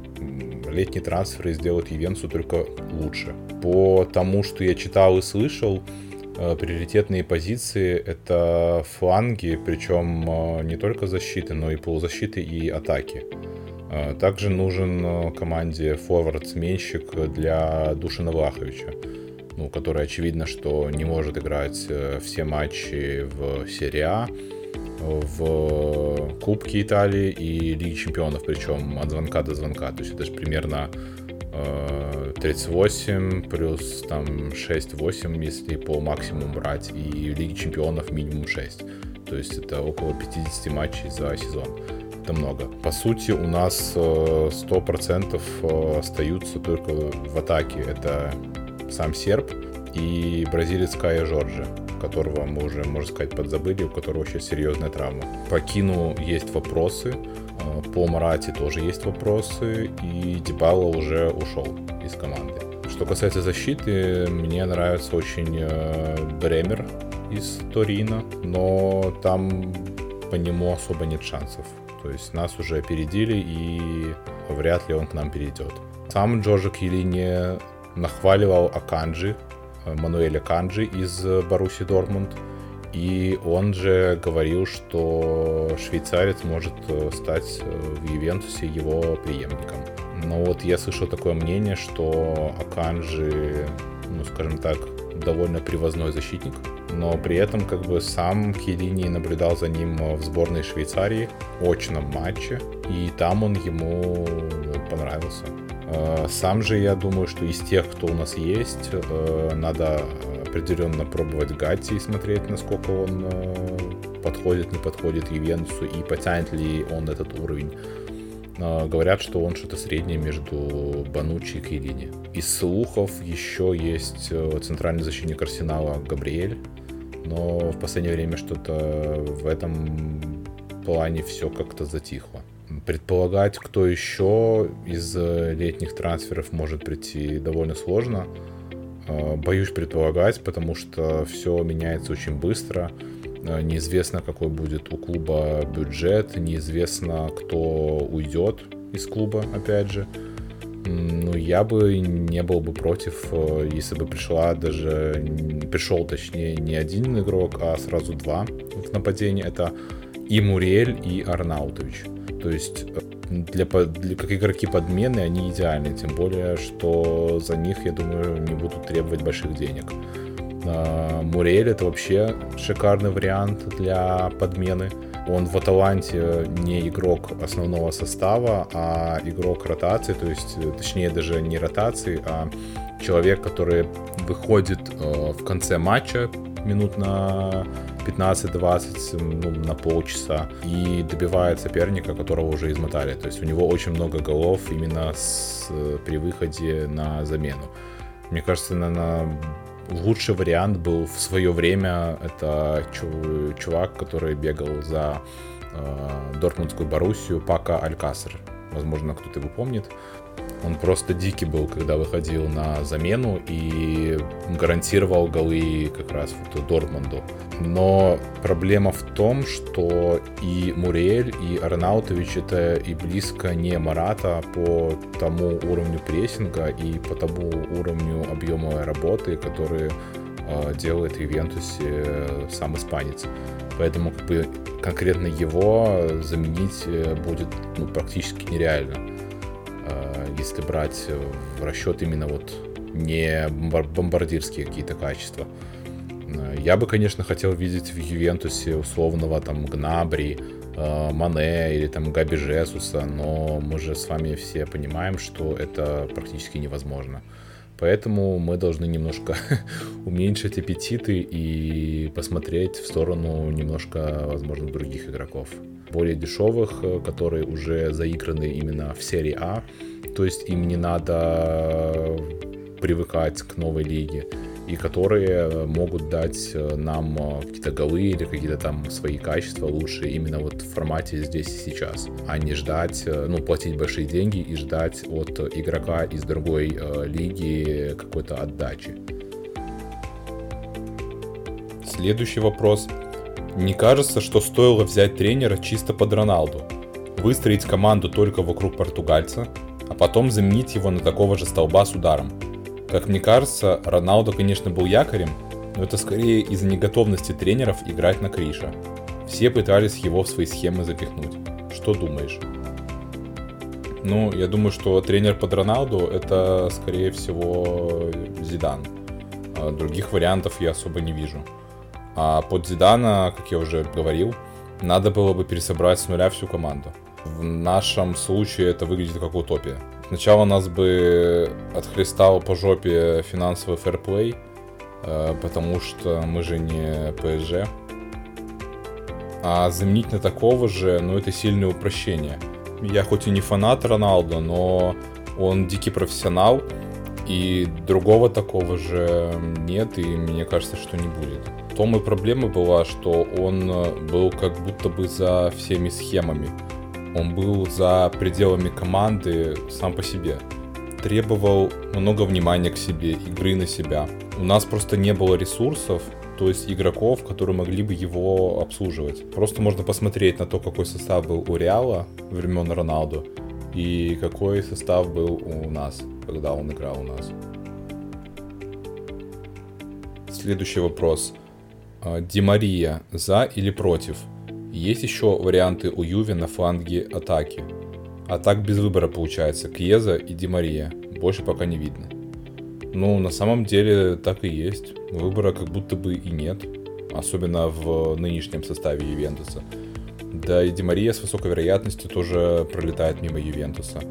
летние трансферы сделают Ивенцу только лучше. По тому, что я читал и слышал, э, приоритетные позиции это фланги, причем э, не только защиты, но и полузащиты и атаки. Также нужен команде форвард-сменщик для Душина Влаховича ну, который очевидно, что не может играть э, все матчи в серии А, в Кубке Италии и Лиге Чемпионов, причем от звонка до звонка. То есть это же примерно 38 э, плюс там 6-8, если по максимуму брать, и в Лиге Чемпионов минимум 6. То есть это около 50 матчей за сезон. Это много. По сути, у нас 100% э, остаются только в атаке. Это сам серб и бразилец Кая Жорджи, которого мы уже, можно сказать, подзабыли, у которого сейчас серьезная травма. По Кину есть вопросы, э, по Марати тоже есть вопросы, и Дебала уже ушел из команды. Что касается защиты, мне нравится очень э, Бремер из Торино, но там по нему особо нет шансов. То есть нас уже опередили, и вряд ли он к нам перейдет. Сам Джорджо Килини нахваливал Аканджи, э, Мануэля Канджи из Баруси Дортмунд. И он же говорил, что швейцарец может э, стать э, в Ювентусе его преемником. Но вот я слышал такое мнение, что Аканджи, ну скажем так, довольно привозной защитник, но при этом как бы сам Килини наблюдал за ним в сборной Швейцарии, очном матче, и там он ему понравился. Э, сам же я думаю, что из тех, кто у нас есть, э, надо определенно пробовать Гати и смотреть, насколько он э, подходит, не подходит Ювентусу и потянет ли он этот уровень. Говорят, что он что-то среднее между Банучи и Кейлини. Из слухов еще есть центральный защитник Арсенала Габриэль, но в последнее время что-то в этом плане все как-то затихло. Предполагать, кто еще из э, летних трансферов может прийти, довольно сложно. А, боюсь предполагать, потому что все меняется очень быстро. Э, неизвестно, какой будет у клуба бюджет, неизвестно, кто уйдет из клуба, опять же. Ну, я бы не был бы против, э, если бы пришла даже, пришел, точнее, не один игрок, а сразу два в нападении. Это и Мурель, и Арнаутович. То есть э, для, для, как игроки подмены они идеальны, тем более, что за них, я думаю, не будут требовать больших денег. Мурель это вообще шикарный вариант для подмены. Он в Аталанте не игрок основного состава, а игрок ротации, то есть, точнее, даже не ротации, а человек, который выходит э, в конце матча минут на 15-20, ну, на полчаса, и добивает соперника, которого уже измотали. То есть у него очень много голов именно с, при выходе на замену. Мне кажется, наверное, лучший вариант был в свое время это чувак, который бегал за э, Дортмундскую Боруссию, Пака Алькасер. Возможно, кто-то его помнит. Он просто дикий был, когда выходил на замену и гарантировал голы как раз вот Дортмунду. Но проблема в том, что и Муриэль, и Арнаутович это и близко не Марата по тому уровню прессинга и по тому уровню объема работы, который э, делает Ювентусе сам испанец. Поэтому как бы конкретно его заменить э, будет ну, практически нереально если брать в расчет именно вот не бомбардирские какие-то качества. Я бы, конечно, хотел видеть в Ювентусе условного там Гнабри, э, Мане или там Габи Жесуса, но мы же с вами все понимаем, что это практически невозможно. Поэтому мы должны немножко уменьшить аппетиты и посмотреть в сторону немножко, возможно, других игроков. Более дешевых, э, которые уже заиграны именно в серии А, то есть им не надо привыкать к новой лиге, и которые могут дать э, нам э, какие-то голы или какие-то там свои качества лучше именно вот в формате здесь и сейчас, а не ждать, э, ну, платить большие деньги и ждать от игрока из другой э, лиги какой-то отдачи. Следующий вопрос. Не кажется, что стоило взять тренера чисто под Роналду? Выстроить команду только вокруг португальца, потом заменить его на такого же столба с ударом. Как мне кажется, Роналдо, конечно, был якорем, но это скорее из-за неготовности тренеров играть на Криша. Все пытались его в свои схемы запихнуть. Что думаешь? Ну, я думаю, что тренер под Роналду это, скорее всего, Зидан. А других вариантов я особо не вижу. А под Зидана, как я уже говорил, надо было бы пересобрать с нуля всю команду. В нашем случае это выглядит как утопия. Сначала нас бы отхлестал по жопе финансовый фэрплей, э, потому что мы же не ПСЖ. А заменить на такого же, ну это сильное упрощение. Я хоть и не фанат Роналду, но он дикий профессионал, и другого такого же нет, и мне кажется, что не будет. В том и проблема была, что он был как будто бы за всеми схемами он был за пределами команды сам по себе. Требовал много внимания к себе, игры на себя. У нас просто не было ресурсов, то есть игроков, которые могли бы его обслуживать. Просто можно посмотреть на то, какой состав был у Реала времен Роналду и какой состав был у нас, когда он играл у нас. Следующий вопрос. А, Ди Мария за или против? Есть еще варианты у Юви на фланге атаки. А так без выбора получается Кьеза и Ди Мария. Больше пока не видно. Ну, на самом деле так и есть. Выбора как будто бы и нет. Особенно в нынешнем составе Ювентуса. Да и Ди Мария с высокой вероятностью тоже пролетает мимо Ювентуса.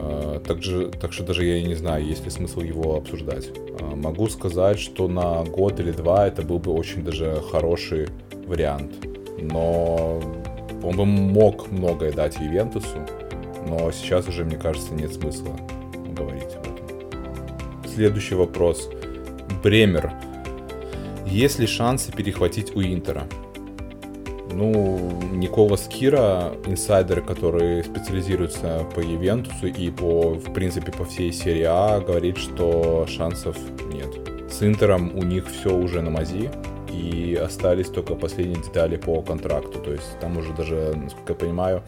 А, также, так что даже я и не знаю, есть ли смысл его обсуждать. А, могу сказать, что на год или два это был бы очень даже хороший вариант но он бы мог многое дать Ювентусу, но сейчас уже, мне кажется, нет смысла говорить об этом. Следующий вопрос. Бремер. Есть ли шансы перехватить у Интера? Ну, Никола Скира, инсайдер, который специализируется по Ювентусу и по, в принципе, по всей серии А, говорит, что шансов нет. С Интером у них все уже на мази, и остались только последние детали по контракту. То есть там уже даже, насколько я понимаю,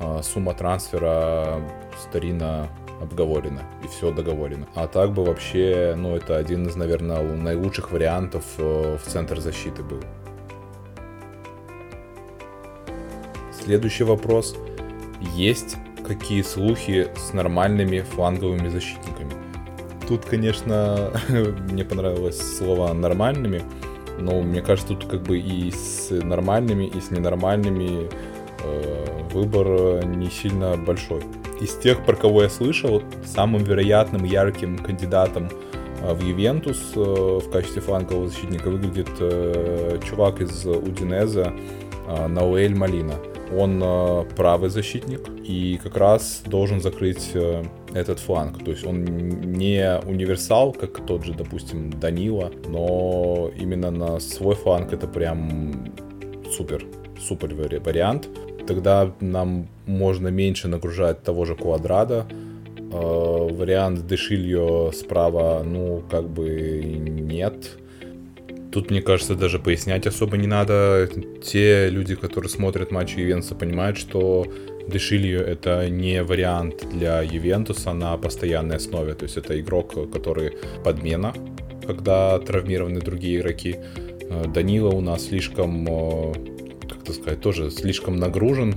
а, сумма трансфера старина обговорена и все договорено. А так бы вообще, ну это один из, наверное, наилучших вариантов э, в центр защиты был. Следующий вопрос. Есть какие слухи с нормальными фланговыми защитниками? Тут, конечно, мне понравилось слово «нормальными», но мне кажется, тут как бы и с нормальными, и с ненормальными э, выбор не сильно большой. Из тех, про кого я слышал, самым вероятным ярким кандидатом э, в Ювентус э, в качестве флангового защитника выглядит э, чувак из Удинеза э, Науэль Малина. Он э, правый защитник и как раз должен закрыть э, этот фланг. То есть он не универсал, как тот же, допустим, Данила, но именно на свой фланг это прям супер, супер вариант. Тогда нам можно меньше нагружать того же Квадрада. Э, вариант Дешильо справа, ну, как бы нет Тут, мне кажется, даже пояснять особо не надо. Те люди, которые смотрят матчи Ювентуса, понимают, что Дешилью это не вариант для Ювентуса на постоянной основе. То есть это игрок, который подмена, когда травмированы другие игроки. Э, Данила у нас слишком, э, как это сказать, тоже слишком нагружен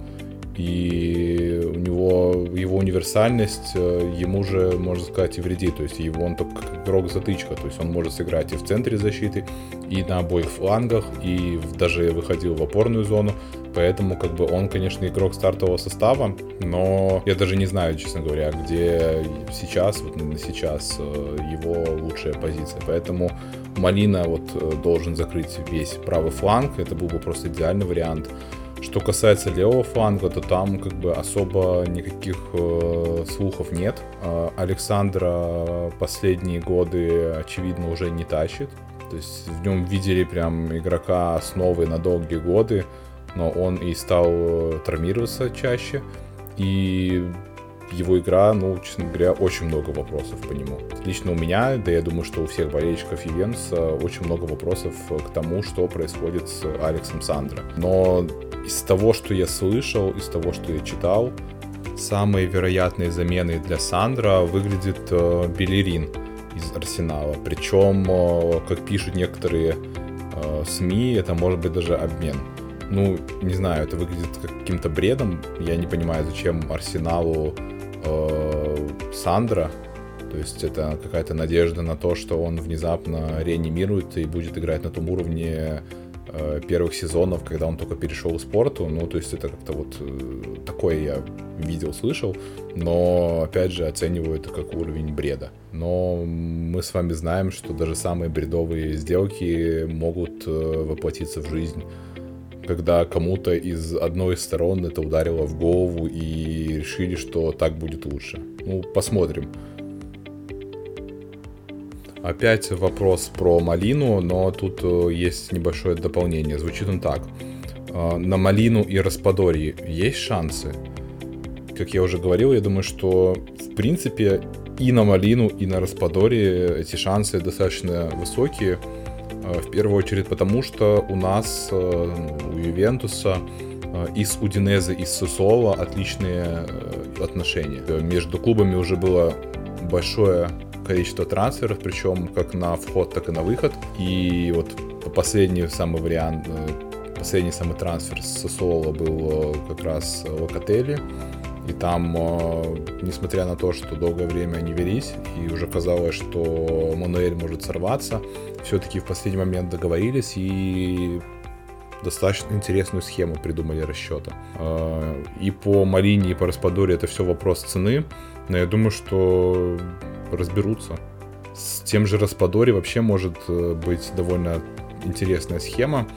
и у него его универсальность э, ему же, можно сказать, и вредит. То есть его он только как игрок затычка, то есть он может сыграть и в центре защиты, и на обоих флангах, и даже выходил в опорную зону. Поэтому, как бы, он, конечно, игрок стартового состава, но я даже не знаю, честно говоря, где сейчас, вот на сейчас э, его лучшая позиция. Поэтому Малина вот э, должен закрыть весь правый фланг, это был бы просто идеальный вариант. Что касается левого фланга, то там как бы особо никаких э, слухов нет. Э, Александра последние годы, очевидно, уже не тащит. То есть в нем видели прям игрока основы на долгие годы, но он и стал э, травмироваться чаще. И его игра, ну, честно говоря, очень много вопросов по нему. Лично у меня, да я думаю, что у всех болельщиков Ювентуса очень много вопросов к тому, что происходит с Алексом Сандро. Но из того, что я слышал, из того, что я читал, самой вероятной заменой для Сандра выглядит э, Белерин из Арсенала. Причем, э, как пишут некоторые э, СМИ, это может быть даже обмен. Ну, не знаю, это выглядит каким-то бредом. Я не понимаю, зачем Арсеналу э, Сандра. То есть это какая-то надежда на то, что он внезапно реанимирует и будет играть на том уровне Э, первых сезонов, когда он только перешел в спорту. Ну, то есть это как-то вот э, такое я видел, слышал, но, опять же, оцениваю это как уровень бреда. Но мы с вами знаем, что даже самые бредовые сделки могут э, воплотиться в жизнь когда кому-то из одной из сторон это ударило в голову и решили, что так будет лучше. Ну, посмотрим. Опять вопрос про малину, но тут э, есть небольшое дополнение. Звучит он так. Э, на малину и распадорье есть шансы? Как я уже говорил, я думаю, что в принципе и на малину, и на распадоре эти шансы достаточно высокие. Э, в первую очередь потому, что у нас, у Ювентуса, и с Удинезе, и с Сосола отличные отношения. Между клубами уже было большое количество трансферов, причем как на вход, так и на выход. И вот последний самый вариант, э, последний самый трансфер с Сосоло был э, как раз Локотели. И там, э, несмотря на то, что долгое время они велись, и уже казалось, что Мануэль может сорваться, все-таки в последний момент договорились и достаточно интересную схему придумали расчета. И по Марине, и по Распадоре это все вопрос цены, но я думаю, что разберутся. С тем же Распадори вообще может э, быть довольно интересная схема.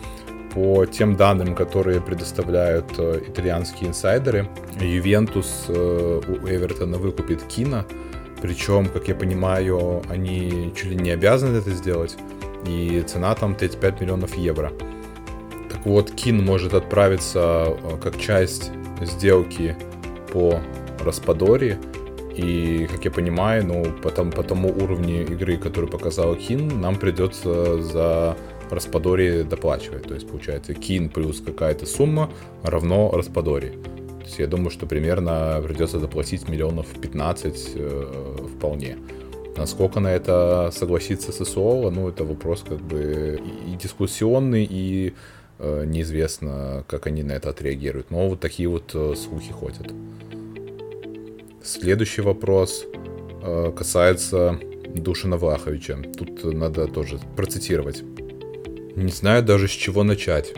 По тем данным, которые предоставляют э, итальянские инсайдеры, Ювентус э, у Эвертона выкупит Кина, причем, как я понимаю, они чуть ли не обязаны это сделать, и цена там 35 миллионов евро. Так вот, Кин может отправиться как часть сделки по Распадори, и, как я понимаю, ну, по, там, по тому уровню игры, который показал Кин, нам придется за Распадори доплачивать. То есть, получается, Кин плюс какая-то сумма равно Распадори. То есть, я думаю, что примерно придется доплатить миллионов 15 э, вполне. Насколько на это согласится ССО, ну, это вопрос как бы и дискуссионный, и э, неизвестно, как они на это отреагируют. Но вот такие вот э, слухи ходят. Следующий вопрос э, касается Душина Влаховича. Тут надо тоже процитировать. Не знаю даже с чего начать.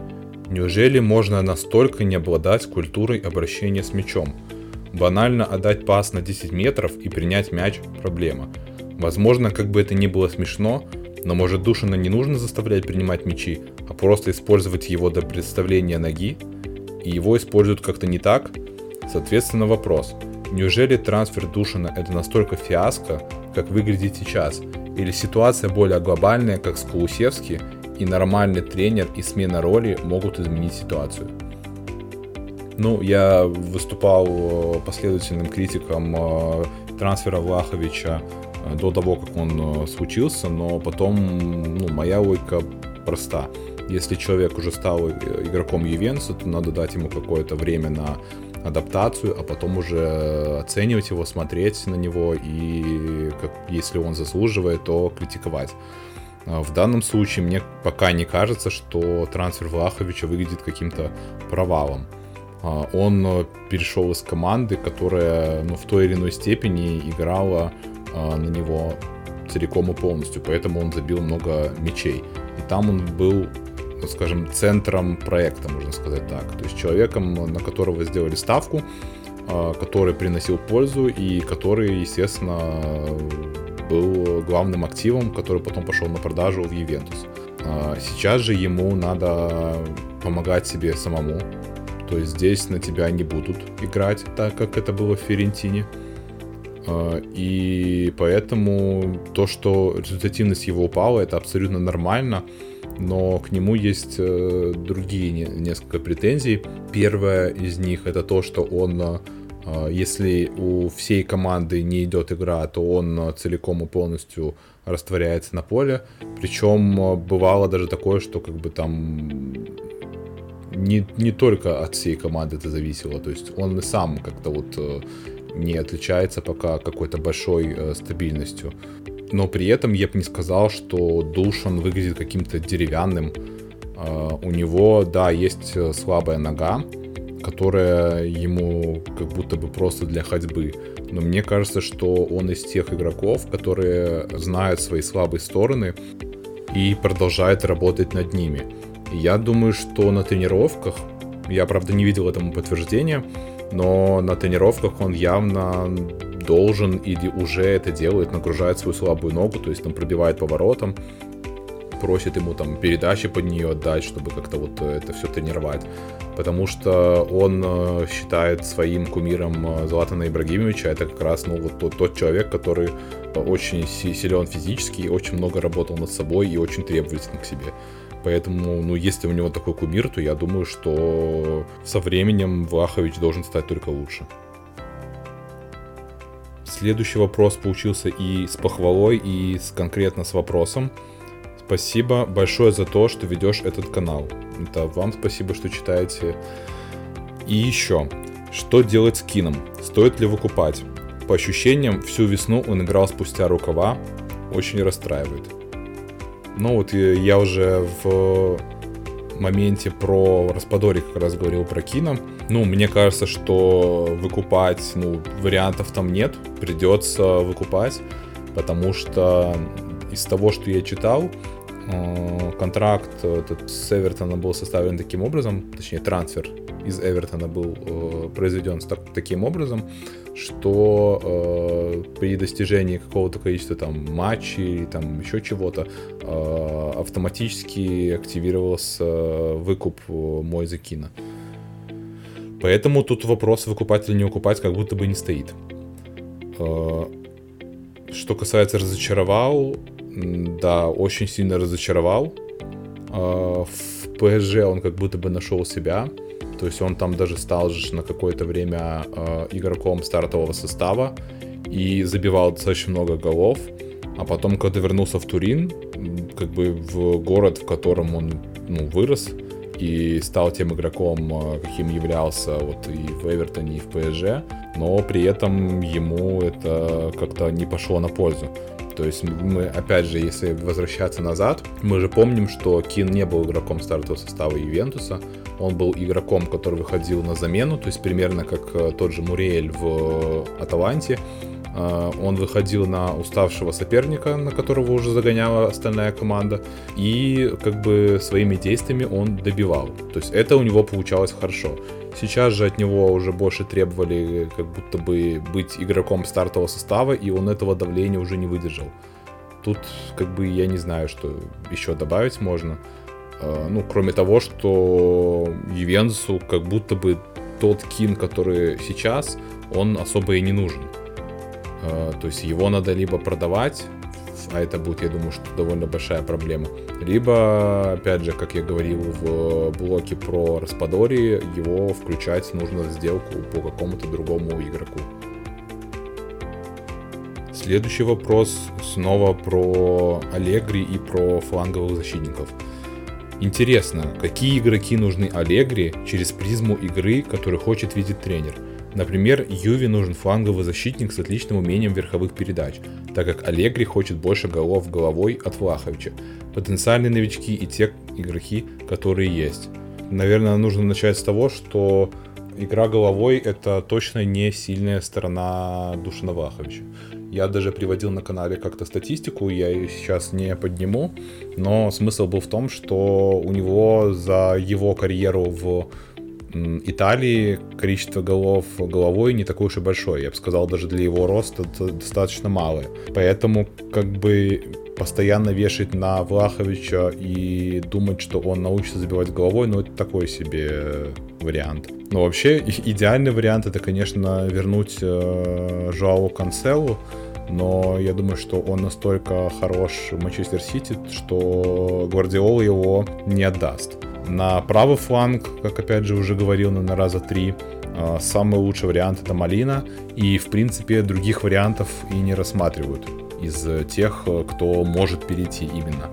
Неужели можно настолько не обладать культурой обращения с мячом? Банально отдать пас на 10 метров и принять мяч – проблема. Возможно, как бы это ни было смешно, но может Душина не нужно заставлять принимать мячи, а просто использовать его до представления ноги? И его используют как-то не так? Соответственно, вопрос – Неужели трансфер Душина это настолько фиаско, как выглядит сейчас? Или ситуация более глобальная, как с Кулусевски, и нормальный тренер и смена роли могут изменить ситуацию? Ну, я выступал э, последовательным критиком э, трансфера Влаховича э, до того, как он случился, но потом ну, моя логика проста. Если человек уже стал игроком Ювенца, то надо дать ему какое-то время на адаптацию, а потом уже оценивать его, смотреть на него и, как, если он заслуживает, то критиковать. А, в данном случае мне пока не кажется, что трансфер Влаховича выглядит каким-то провалом. А, он перешел из команды, которая ну, в той или иной степени играла а, на него целиком и полностью, поэтому он забил много мячей. И там он был скажем, центром проекта, можно сказать так. То есть человеком, на которого сделали ставку, который приносил пользу и который, естественно, был главным активом, который потом пошел на продажу в Ювентус. А, сейчас же ему надо помогать себе самому. То есть здесь на тебя не будут играть, так как это было в Ферентине. А, и поэтому то, что результативность его упала, это абсолютно нормально но к нему есть э, другие несколько претензий. Первая из них это то, что он, э, если у всей команды не идет игра, то он целиком и полностью растворяется на поле. Причем э, бывало даже такое, что как бы там не, не только от всей команды это зависело, то есть он и сам как-то вот не отличается пока какой-то большой стабильностью но при этом я бы не сказал, что Душан выглядит каким-то деревянным. А, у него, да, есть слабая нога, которая ему как будто бы просто для ходьбы. Но мне кажется, что он из тех игроков, которые знают свои слабые стороны и продолжают работать над ними. Я думаю, что на тренировках, я правда не видел этому подтверждения, но на тренировках он явно должен или уже это делает, нагружает свою слабую ногу, то есть там пробивает поворотом, просит ему там передачи под нее отдать, чтобы как-то вот это все тренировать. Потому что он э, считает своим кумиром э, Златана Ибрагимовича, это как раз ну, вот тот, тот человек, который очень силен физически, очень много работал над собой и очень требователен к себе. Поэтому, ну, если у него такой кумир, то я думаю, что со временем Влахович должен стать только лучше. Следующий вопрос получился и с похвалой, и с, конкретно с вопросом. Спасибо большое за то, что ведешь этот канал. Это вам спасибо, что читаете. И еще, что делать с Кином? Стоит ли выкупать? По ощущениям, всю весну он играл спустя рукава, очень расстраивает. Ну вот я уже в моменте про Распадори как раз говорил про кино. Ну, мне кажется, что выкупать, ну, вариантов там нет, придется выкупать, потому что из того, что я читал, э, контракт этот с Эвертона был составлен таким образом, точнее трансфер из Эвертона был э, произведен так, таким образом, что э, при достижении какого-то количества там матчей или там еще чего-то э, автоматически активировался выкуп Мойза Кина. Поэтому тут вопрос выкупать или не выкупать как будто бы не стоит. Э, что касается разочаровал, да, очень сильно разочаровал. Э, в ПСЖ он как будто бы нашел себя. То есть он там даже стал же на какое-то время э, игроком стартового состава и забивал достаточно много голов. А потом, когда вернулся в Турин, как бы в город, в котором он ну, вырос и стал тем игроком, э, каким являлся вот и в Эвертоне, и в ПСЖ, но при этом ему это как-то не пошло на пользу. То есть мы, опять же, если возвращаться назад, мы же помним, что Кин не был игроком стартового состава Ювентуса, он был игроком, который выходил на замену, то есть примерно как э, тот же Муриэль в Аталанте. Э, он выходил на уставшего соперника, на которого уже загоняла остальная команда, и как бы своими действиями он добивал. То есть это у него получалось хорошо. Сейчас же от него уже больше требовали как будто бы быть игроком стартового состава, и он этого давления уже не выдержал. Тут как бы я не знаю, что еще добавить можно. Э, ну, кроме того, что Ювентусу как будто бы тот Кин, который сейчас, он особо и не нужен. Э, то есть его надо либо продавать, а это будет, я думаю, что довольно большая проблема. Либо, опять же, как я говорил в блоке про Распадори, его включать нужно в сделку по какому-то другому игроку. Следующий вопрос снова про Аллегри и про фланговых защитников. Интересно, какие игроки нужны Аллегри через призму игры, который хочет видеть тренер? Например, Юви нужен фланговый защитник с отличным умением верховых передач, так как Аллегри хочет больше голов головой от Влаховича. Потенциальные новички и те игроки, которые есть. Наверное, нужно начать с того, что игра головой это точно не сильная сторона Душина Влаховича. Я даже приводил на канале как-то статистику, я ее сейчас не подниму, но смысл был в том, что у него за его карьеру в Италии количество голов головой не такое уж и большое. Я бы сказал, даже для его роста достаточно малое. Поэтому как бы постоянно вешать на Влаховича и думать, что он научится забивать головой, ну это такой себе вариант. Но вообще идеальный вариант это, конечно, вернуть э, Жоау Канцелу, но я думаю, что он настолько хорош в Манчестер Сити, что Гвардиол его не отдаст. На правый фланг, как опять же уже говорил, на раза три, а, самый лучший вариант это Малина, и в принципе других вариантов и не рассматривают из тех, кто может перейти именно.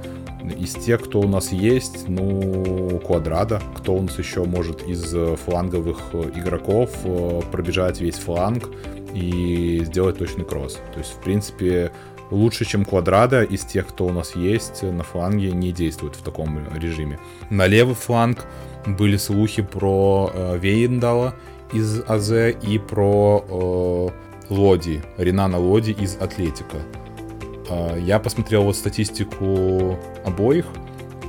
Из тех, кто у нас есть, ну, Квадрада, кто у нас еще может из фланговых игроков э, пробежать весь фланг и сделать точный кросс. То есть, в принципе, лучше, чем Квадрада из тех, кто у нас есть на фланге, не действует в таком режиме. На левый фланг были слухи про э, Вейндала из АЗ и про э, Лоди, Ренана Лоди из Атлетика. Э, я посмотрел вот статистику обоих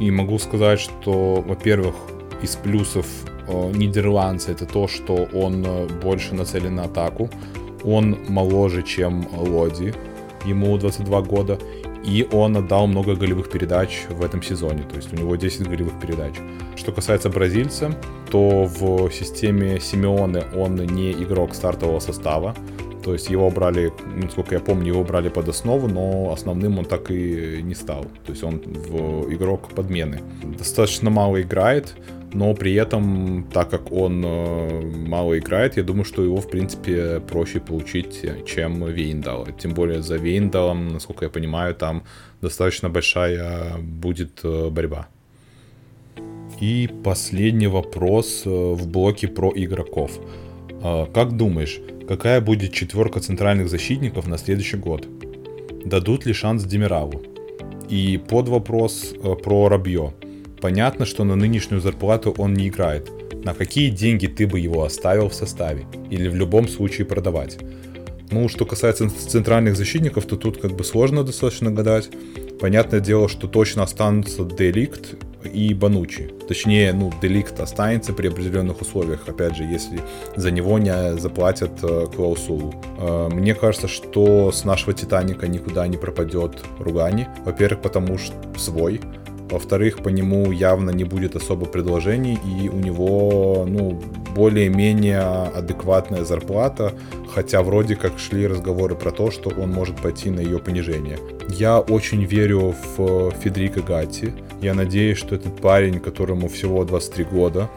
и могу сказать, что, во-первых, из плюсов э, нидерландца это то, что он э, больше нацелен на атаку, он моложе, чем Лоди, ему 22 года, и он отдал много голевых передач в этом сезоне, то есть у него 10 голевых передач. Что касается бразильца, то в системе Симеоне он не игрок стартового состава, то есть его брали, насколько я помню, его брали под основу, но основным он так и не стал. То есть он в игрок подмены. Достаточно мало играет, но при этом, так как он э, мало играет, я думаю, что его, в принципе, проще получить, чем Вейндала. Тем более за Вейндалом, насколько я понимаю, там достаточно большая будет э, борьба. И последний вопрос э, в блоке про игроков. Как думаешь, какая будет четверка центральных защитников на следующий год? Дадут ли шанс Демираву? И под вопрос про Рабье. Понятно, что на нынешнюю зарплату он не играет. На какие деньги ты бы его оставил в составе? Или в любом случае продавать? Ну, что касается центральных защитников, то тут как бы сложно достаточно гадать, Понятное дело, что точно останутся Деликт и Банучи. Точнее, ну, Деликт останется при определенных условиях, опять же, если за него не заплатят э, клаусулу. Э, мне кажется, что с нашего Титаника никуда не пропадет Ругани. Во-первых, потому что свой. Во-вторых, по нему явно не будет особо предложений, и у него, ну, более-менее адекватная зарплата, хотя вроде как шли разговоры про то, что он может пойти на ее понижение. Я очень верю в Федерико Гатти. Я надеюсь, что этот парень, которому всего 23 года,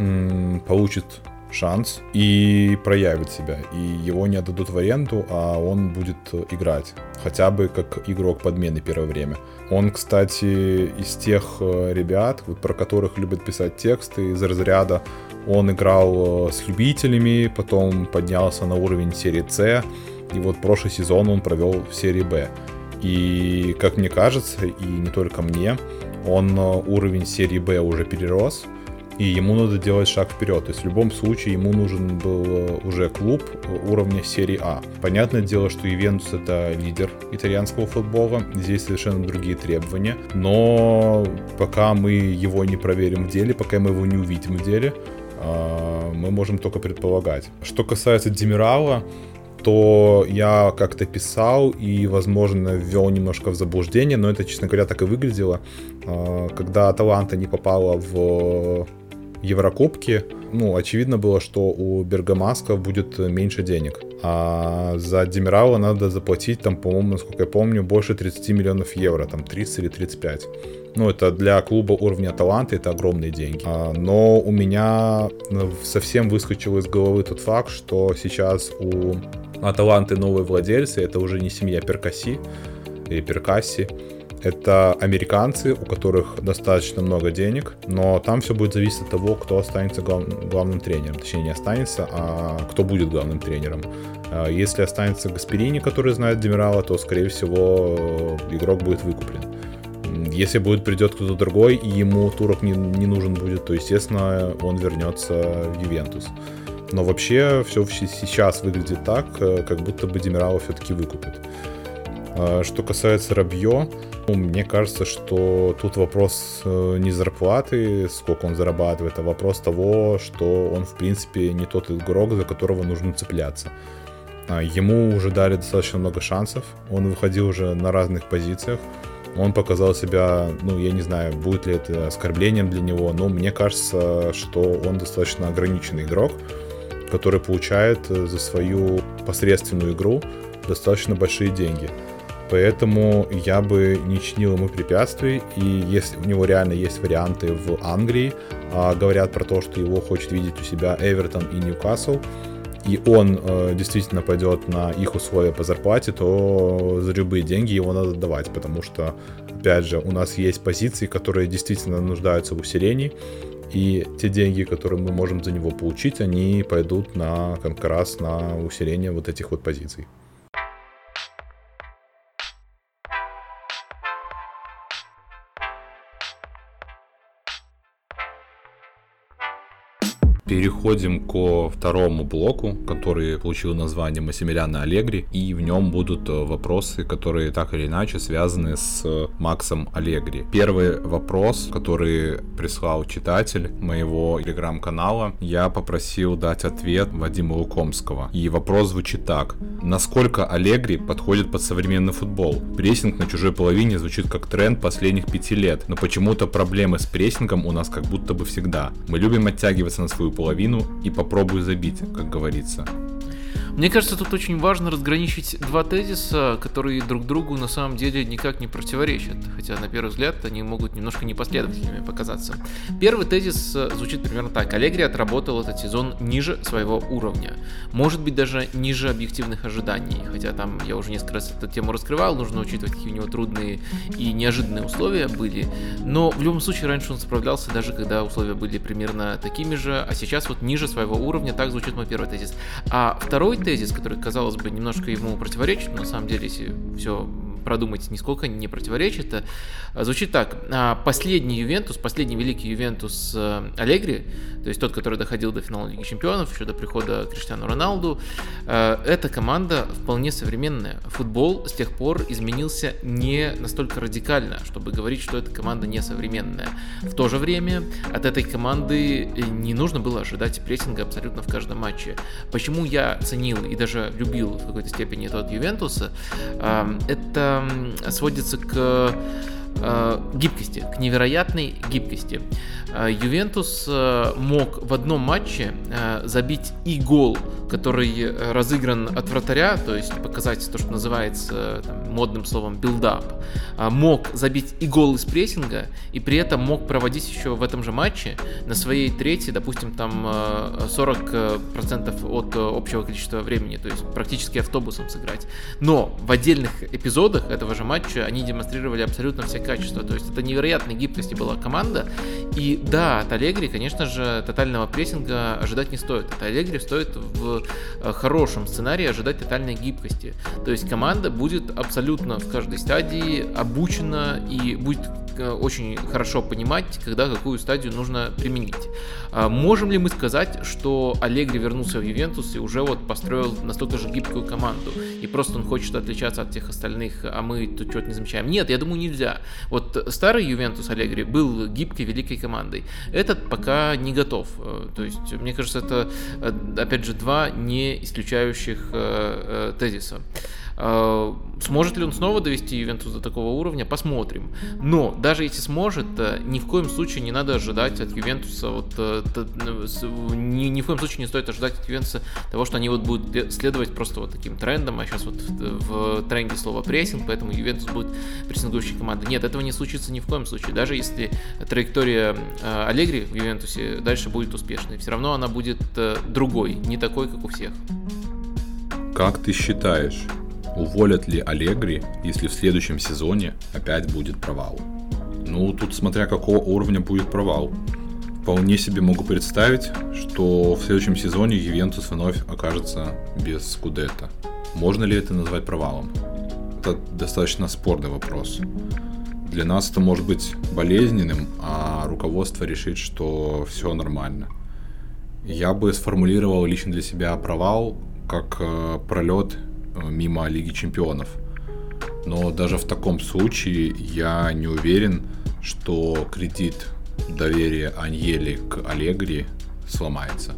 получит шанс и проявит себя. И его не отдадут в аренду, а он будет играть. Хотя бы как игрок подмены первое время. Он, кстати, из тех э, ребят, про которых любят писать тексты из разряда он играл э, с любителями, потом поднялся на уровень серии С, и вот прошлый сезон он провел в серии Б. И, как мне кажется, и не только мне, он э, уровень серии Б уже перерос, и ему надо делать шаг вперед. То есть в любом случае ему нужен был э, уже клуб уровня серии А. Понятное дело, что Ивентус это лидер итальянского футбола, здесь совершенно другие требования, но пока мы его не проверим в деле, пока мы его не увидим в деле, а, мы можем только предполагать. Что касается Демирала, то я как-то писал и, возможно, ввел немножко в заблуждение, но это, честно говоря, так и выглядело. А, когда Аталанта не попала в Еврокубки, ну, очевидно было, что у Бергамаска будет меньше денег. А за Демирала надо заплатить, там, по-моему, насколько я помню, больше 30 миллионов евро, там 30 или 35. Ну, это для клуба уровня таланта, это огромные деньги. А, но у меня совсем выскочил из головы тот факт, что сейчас у Аталанты новые владельцы, это уже не семья Перкаси или Перкаси, это американцы, у которых достаточно много денег, но там все будет зависеть от того, кто останется глав... главным тренером. Точнее, не останется, а кто будет главным тренером. А, если останется Гасперини, который знает Демирала, то, скорее всего, игрок будет выкуплен. Если будет придет кто-то другой, и ему турок не, не нужен будет, то, естественно, он вернется в Ювентус. Но вообще все сейчас выглядит так, э, как будто бы Демирала все-таки выкупит. А, что касается Рабье, ну, мне кажется, что тут вопрос э, не зарплаты, сколько он зарабатывает, а вопрос того, что он, в принципе, не тот игрок, за которого нужно цепляться. А, ему уже дали достаточно много шансов, он выходил уже на разных позициях, он показал себя, ну, я не знаю, будет ли это оскорблением для него, но мне кажется, что он достаточно ограниченный игрок, который получает э, за свою посредственную игру достаточно большие деньги. Поэтому я бы не чинил ему препятствий, и если у него реально есть варианты в Англии, а, говорят про то, что его хочет видеть у себя Эвертон и Ньюкасл, и он э, действительно пойдет на их условия по зарплате, то за любые деньги его надо давать, потому что, опять же, у нас есть позиции, которые действительно нуждаются в усилении, и те деньги, которые мы можем за него получить, они пойдут на как раз на усиление вот этих вот позиций. Переходим ко второму блоку, который получил название Массимилиана Аллегри, и в нем будут э, вопросы, которые так или иначе связаны с Максом Аллегри. Первый вопрос, который прислал читатель моего телеграм-канала, я попросил дать ответ Вадима Лукомского. И вопрос звучит так. Насколько Аллегри подходит под современный футбол? Прессинг на чужой половине звучит как тренд последних пяти лет, но почему-то проблемы с прессингом у нас как будто бы всегда. Мы любим оттягиваться на свою половину и попробуй забить, как говорится. Мне кажется, тут очень важно разграничить два тезиса, которые друг другу на самом деле никак не противоречат, хотя на первый взгляд они могут немножко непоследовательными показаться. Первый тезис э, звучит примерно так. Аллегри отработал этот сезон ниже своего уровня, может быть даже ниже объективных ожиданий, хотя там я уже несколько раз эту тему раскрывал, нужно учитывать, какие у него трудные и неожиданные условия были, но в любом случае раньше он справлялся даже когда условия были примерно такими же, а сейчас вот ниже своего уровня, так звучит мой первый тезис. А второй тезис, который, казалось бы, немножко ему противоречит, но на самом деле, если все продумать, нисколько не противоречит. Звучит так. Последний Ювентус, последний великий Ювентус Аллегри, то есть тот, который доходил до финала Лиги Чемпионов, еще до прихода Криштиану Роналду, эта команда вполне современная. Футбол с тех пор изменился не настолько радикально, чтобы говорить, что эта команда не современная. В то же время от этой команды не нужно было ожидать прессинга абсолютно в каждом матче. Почему я ценил и даже любил в какой-то степени этот Ювентус, это сводится к э, гибкости, к невероятной гибкости. Э, Ювентус э, мог в одном матче э, забить и гол, который разыгран от вратаря, то есть показать то, что называется там, модным словом build-up, мог забить и гол из прессинга, и при этом мог проводить еще в этом же матче на своей трети, допустим, там 40% от общего количества времени, то есть практически автобусом сыграть. Но в отдельных эпизодах этого же матча они демонстрировали абсолютно все качества, то есть это невероятной гибкости была команда, и да, от Аллегри, конечно же, тотального прессинга ожидать не стоит. От Аллегри стоит в э, хорошем сценарии ожидать тотальной гибкости. То есть команда будет абсолютно в каждой стадии обучена и будет очень хорошо понимать, когда какую стадию нужно применить. А можем ли мы сказать, что Аллегри вернулся в Ювентус и уже вот построил настолько же гибкую команду, и просто он хочет отличаться от всех остальных, а мы тут что-то не замечаем? Нет, я думаю, нельзя. Вот старый Ювентус Аллегри был гибкой, великой командой. Этот пока не готов. Э, то есть, мне кажется, это, э, опять же, два не исключающих э, тезиса. Э, сможет ли он снова довести Ювентус до такого уровня? Посмотрим. Но даже если сможет, э, ни в коем случае не надо ожидать от Ювентуса вот э, ни, ни в коем случае не стоит ожидать от Ювентуса того, что они вот будут следовать просто вот таким трендом, а сейчас вот в, в тренде слово прессинг, поэтому Ювентус будет прессингующей командой. Нет, этого не случится ни в коем случае. Даже если траектория Аллегри в Ювентусе дальше будет успешной, все равно она будет другой, не такой, как у всех. Как ты считаешь, уволят ли Аллегри, если в следующем сезоне опять будет провал. Ну, тут смотря какого уровня будет провал. Вполне себе могу представить, что в следующем сезоне Ювентус вновь окажется без Скудетта. Можно ли это назвать провалом? Это достаточно спорный вопрос. Для нас это может быть болезненным, а руководство решит, что все нормально. Я бы сформулировал лично для себя провал как э, пролет мимо Лиги Чемпионов. Но даже в таком случае я не уверен, что кредит доверия Аньели к Аллегри сломается.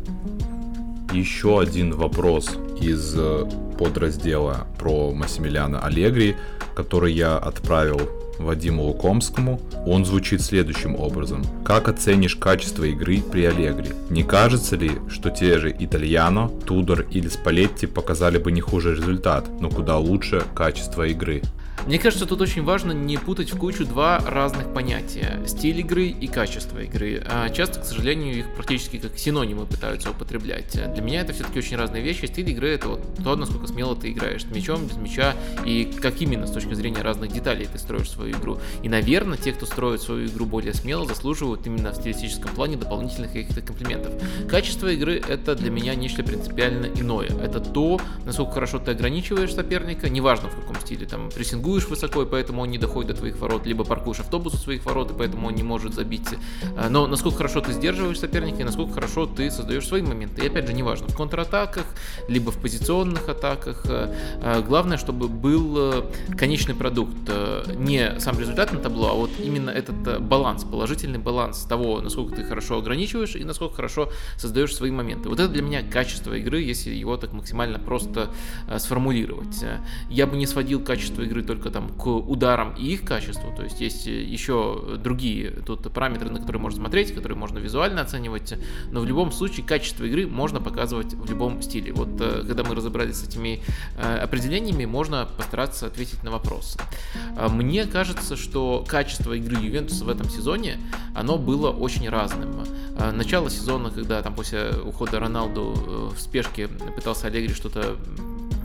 Еще один вопрос из э, подраздела про Массимилиана Аллегри, который я отправил Вадиму Лукомскому, он звучит следующим образом. Как оценишь качество игры при Аллегри? Не кажется ли, что те же Итальяно, Тудор или Спалетти показали бы не хуже результат, но куда лучше качество игры? Мне кажется, тут очень важно не путать в кучу два разных понятия. Стиль игры и качество игры. А часто, к сожалению, их практически как синонимы пытаются употреблять. Для меня это все-таки очень разные вещи. Стиль игры это вот то, насколько смело ты играешь. С мячом, без мяча и как именно с точки зрения разных деталей ты строишь свою игру. И, наверное, те, кто строит свою игру более смело, заслуживают именно в стилистическом плане дополнительных каких-то комплиментов. Качество игры это для меня нечто принципиально иное. Это то, насколько хорошо ты ограничиваешь соперника, неважно в каком стиле, там, прессингуешь паркуешь высоко, и поэтому он не доходит до твоих ворот, либо паркуешь автобус у своих ворот, и поэтому он не может забить. А, но насколько хорошо ты сдерживаешь соперника, и насколько хорошо ты создаешь свои моменты. И опять же, неважно, в контратаках, либо в позиционных атаках. А, а, главное, чтобы был э, конечный продукт. Э, не сам результат на табло, а вот именно этот э, баланс, положительный баланс того, насколько ты хорошо ограничиваешь и насколько хорошо создаешь свои моменты. Вот это для меня качество игры, если его так максимально просто сформулировать. Я бы не сводил качество игры только только там к ударам и их качеству, то есть есть еще другие тут параметры, на которые можно смотреть, которые можно визуально оценивать, но в любом случае качество игры можно показывать в любом стиле. Вот э, когда мы разобрались с этими э, определениями, можно постараться ответить на вопрос. А мне кажется, что качество игры Ювентуса в этом сезоне, оно было очень разным. А начало сезона, когда там после ухода Роналду э, в спешке пытался Аллегри что-то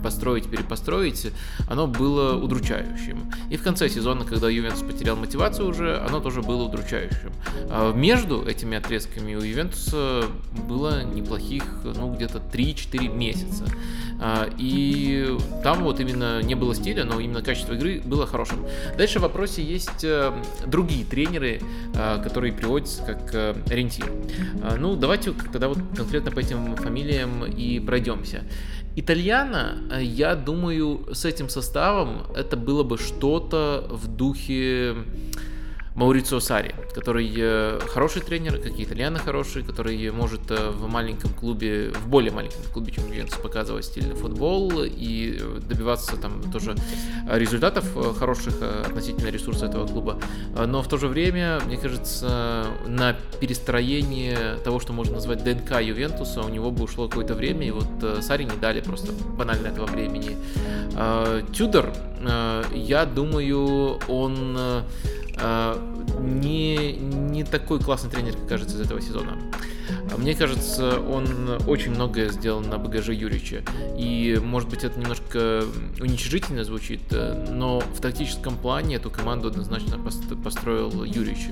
построить, перепостроить, оно было удручающим. И в конце сезона, когда Ювентус потерял мотивацию уже, оно тоже было удручающим. А между этими отрезками у Ювентуса было неплохих, ну, где-то 3-4 месяца. А, и там вот именно не было стиля, но именно качество игры было хорошим. Дальше в вопросе есть э, другие тренеры, э, которые приводятся как э, ориентир. А, ну, давайте тогда вот конкретно по этим фамилиям и пройдемся. Итальяна, я думаю, с этим составом это было бы что-то в духе Маурицио Сари, который э, хороший тренер, как и итальяно хороший, который может э, в маленьком клубе, в более маленьком клубе, чем Ювентус, показывать стильный футбол и э, добиваться там тоже результатов хороших относительно ресурса этого клуба. Но в то же время, мне кажется, на перестроение того, что можно назвать ДНК Ювентуса, у него бы ушло какое-то время, и вот Сари не дали просто банально этого времени. Тюдор, я думаю, он не, не такой классный тренер, как кажется, из этого сезона. А мне кажется, он очень многое сделал на багаже Юрича. И, может быть, это немножко уничижительно звучит, э, но в тактическом плане эту команду однозначно построил Юрич.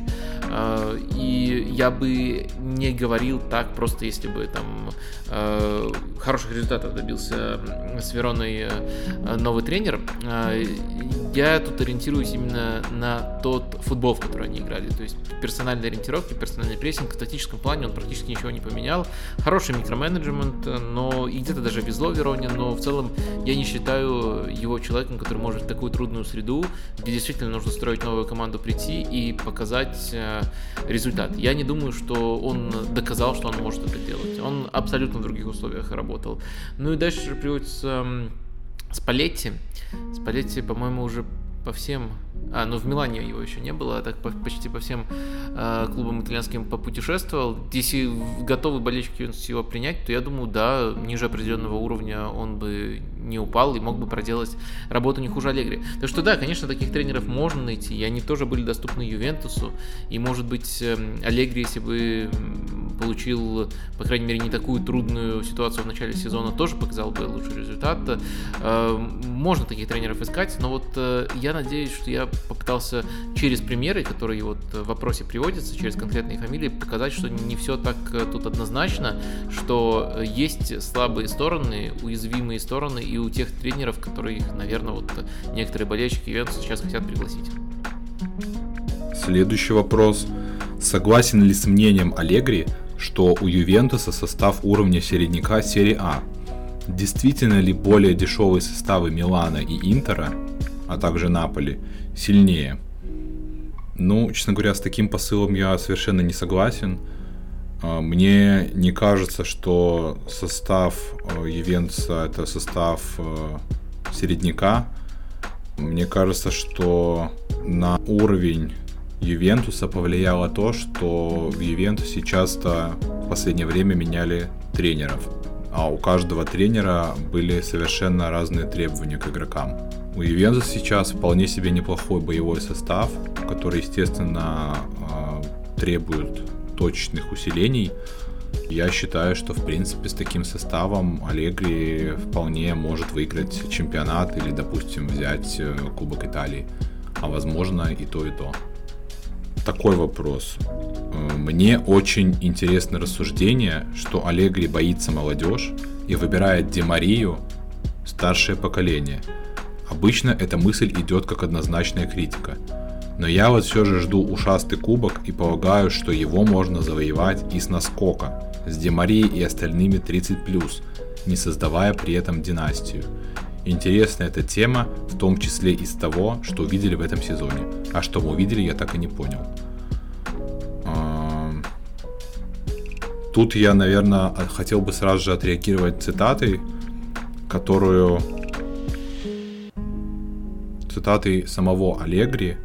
А, и я бы не говорил так, просто если бы там э, хороших результатов добился с Вероной э, новый тренер. Я тут ориентируюсь именно на тот футбол, в который они играли. То есть персональные ориентировки, персональный прессинг в тактическом плане он практически ничего не поменял. Хороший микроменеджмент, но и где-то даже везло Вероне, но в целом я не считаю его человеком, который может в такую трудную среду, где действительно нужно строить новую команду, прийти и показать э, результат. Я не думаю, что он доказал, что он может это делать. Он абсолютно в других условиях работал. Ну и дальше приводится Спалетти. Спалетти, по-моему, уже по всем а, ну в Милане его еще не было, а так по, почти по всем э, клубам итальянским попутешествовал. Если готовы болельщики его принять, то я думаю, да, ниже определенного уровня он бы не упал и мог бы проделать работу не хуже Аллегри. Так что да, конечно, таких тренеров можно найти, и они тоже были доступны Ювентусу, и может быть эм, Аллегри, если бы получил, по крайней мере, не такую трудную ситуацию в начале сезона, тоже показал бы лучший результат. Э, можно таких тренеров искать, но вот э, я надеюсь, что я попытался через примеры, которые вот в вопросе приводятся, через конкретные фамилии, показать, что не все так э, тут однозначно, что есть слабые стороны, уязвимые стороны и у тех тренеров, которые, наверное, вот некоторые болельщики Ювентуса сейчас хотят пригласить. Следующий вопрос. Согласен ли с мнением Аллегри, что у Ювентуса состав уровня середняка серии А? Действительно ли более дешевые составы Милана и Интера, а также Наполи, сильнее? Ну, честно говоря, с таким посылом я совершенно не согласен. А, мне не кажется, что состав э, Ювентуса это состав э, середняка. Мне кажется, что на уровень Ювентуса повлияло то, что в Ювентусе часто в последнее время меняли тренеров. А у каждого тренера были совершенно разные требования к игрокам. У Ювентуса сейчас вполне себе неплохой боевой состав, который, естественно, э, требует точечных усилений. Я считаю, что в принципе с таким составом Аллегри вполне может выиграть чемпионат или, допустим, взять э, Кубок Италии. А возможно и то, и то такой вопрос. Э, мне очень интересно рассуждение, что Аллегри боится молодежь и выбирает Демарию старшее поколение. Обычно эта мысль идет как однозначная критика. Но я вот все же жду ушастый кубок и полагаю, что его можно завоевать и с наскока, с Демарией и остальными 30+, не создавая при этом династию. Интересна эта тема, в том числе из того, что увидели в этом сезоне. А что мы увидели, я так и не понял. Тут я, наверное, хотел бы сразу же отреагировать цитатой, которую цитатой самого Аллегри,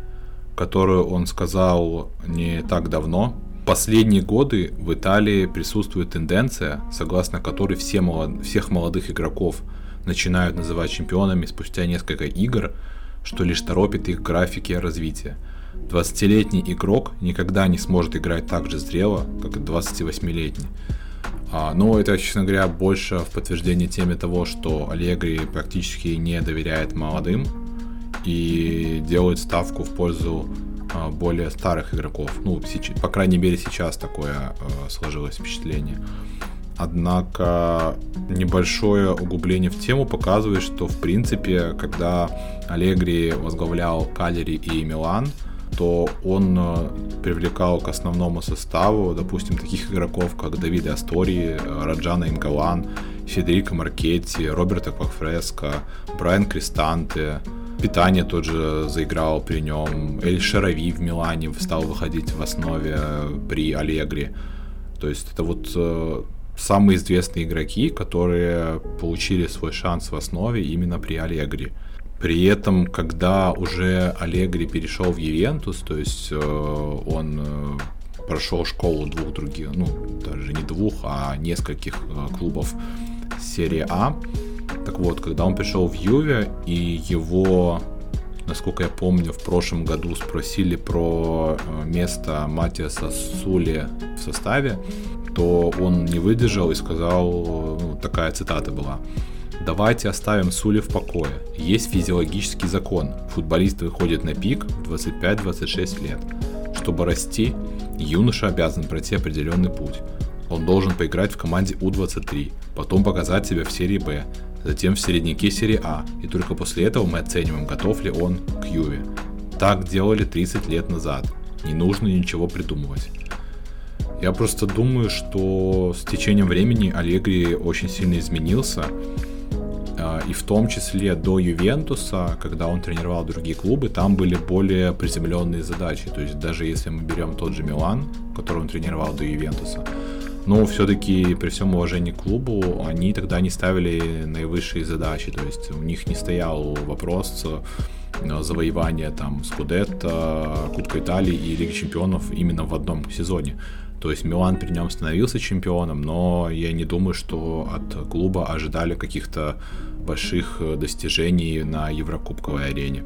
которую он сказал не так давно. Последние годы в Италии присутствует тенденция, согласно которой все молод... всех молодых игроков – начинают называть чемпионами спустя несколько игр, что лишь торопит их графики развития. 20-летний игрок никогда не сможет играть так же зрело, как и 28-летний. А, но это, честно говоря, больше в подтверждение теме того, что Аллегри практически не доверяет молодым и делает ставку в пользу а, более старых игроков. Ну, по крайней мере, сейчас такое а, сложилось впечатление. Однако небольшое углубление в тему показывает, что в принципе, когда Алегри возглавлял Калери и Милан, то он э, привлекал к основному составу, допустим, таких игроков, как Давид Астори, Раджана Ингалан, Федерико Маркетти, Роберто Квакфреско, Брайан Кристанте, Питание тот же заиграл при нем, Эль Шарави в Милане стал выходить в основе при Алегри. То есть это вот э, самые известные игроки, которые получили свой шанс в основе именно при Алегри. При этом, когда уже Алегри перешел в Ювентус, то есть э, он э, прошел школу двух других, ну, даже не двух, а нескольких э, клубов серии А. Так вот, когда он пришел в Юве, и его, насколько я помню, в прошлом году спросили про э, место Матиаса Сули в составе, то он не выдержал и сказал, ну, такая цитата была. Давайте оставим Сули в покое. Есть физиологический закон. Футболист выходит на пик в 25-26 лет. Чтобы расти, юноша обязан пройти определенный путь. Он должен поиграть в команде У-23, потом показать себя в серии Б, затем в середняке серии А, и только после этого мы оцениваем, готов ли он к Юве. Так делали 30 лет назад. Не нужно ничего придумывать. Я просто думаю, что с течением времени Аллегри очень сильно изменился. А, и в том числе до Ювентуса, когда он тренировал другие клубы, там были более приземленные задачи. То есть даже если мы берем тот же Милан, который он тренировал до Ювентуса, но все-таки при всем уважении к клубу они тогда не ставили наивысшие задачи. То есть у них не стоял вопрос э, завоевания там Скудетта, Кубка Италии и Лиги Чемпионов именно в одном сезоне. То есть Милан при нем становился чемпионом, но я не думаю, что от клуба ожидали каких-то больших э, достижений на Еврокубковой арене.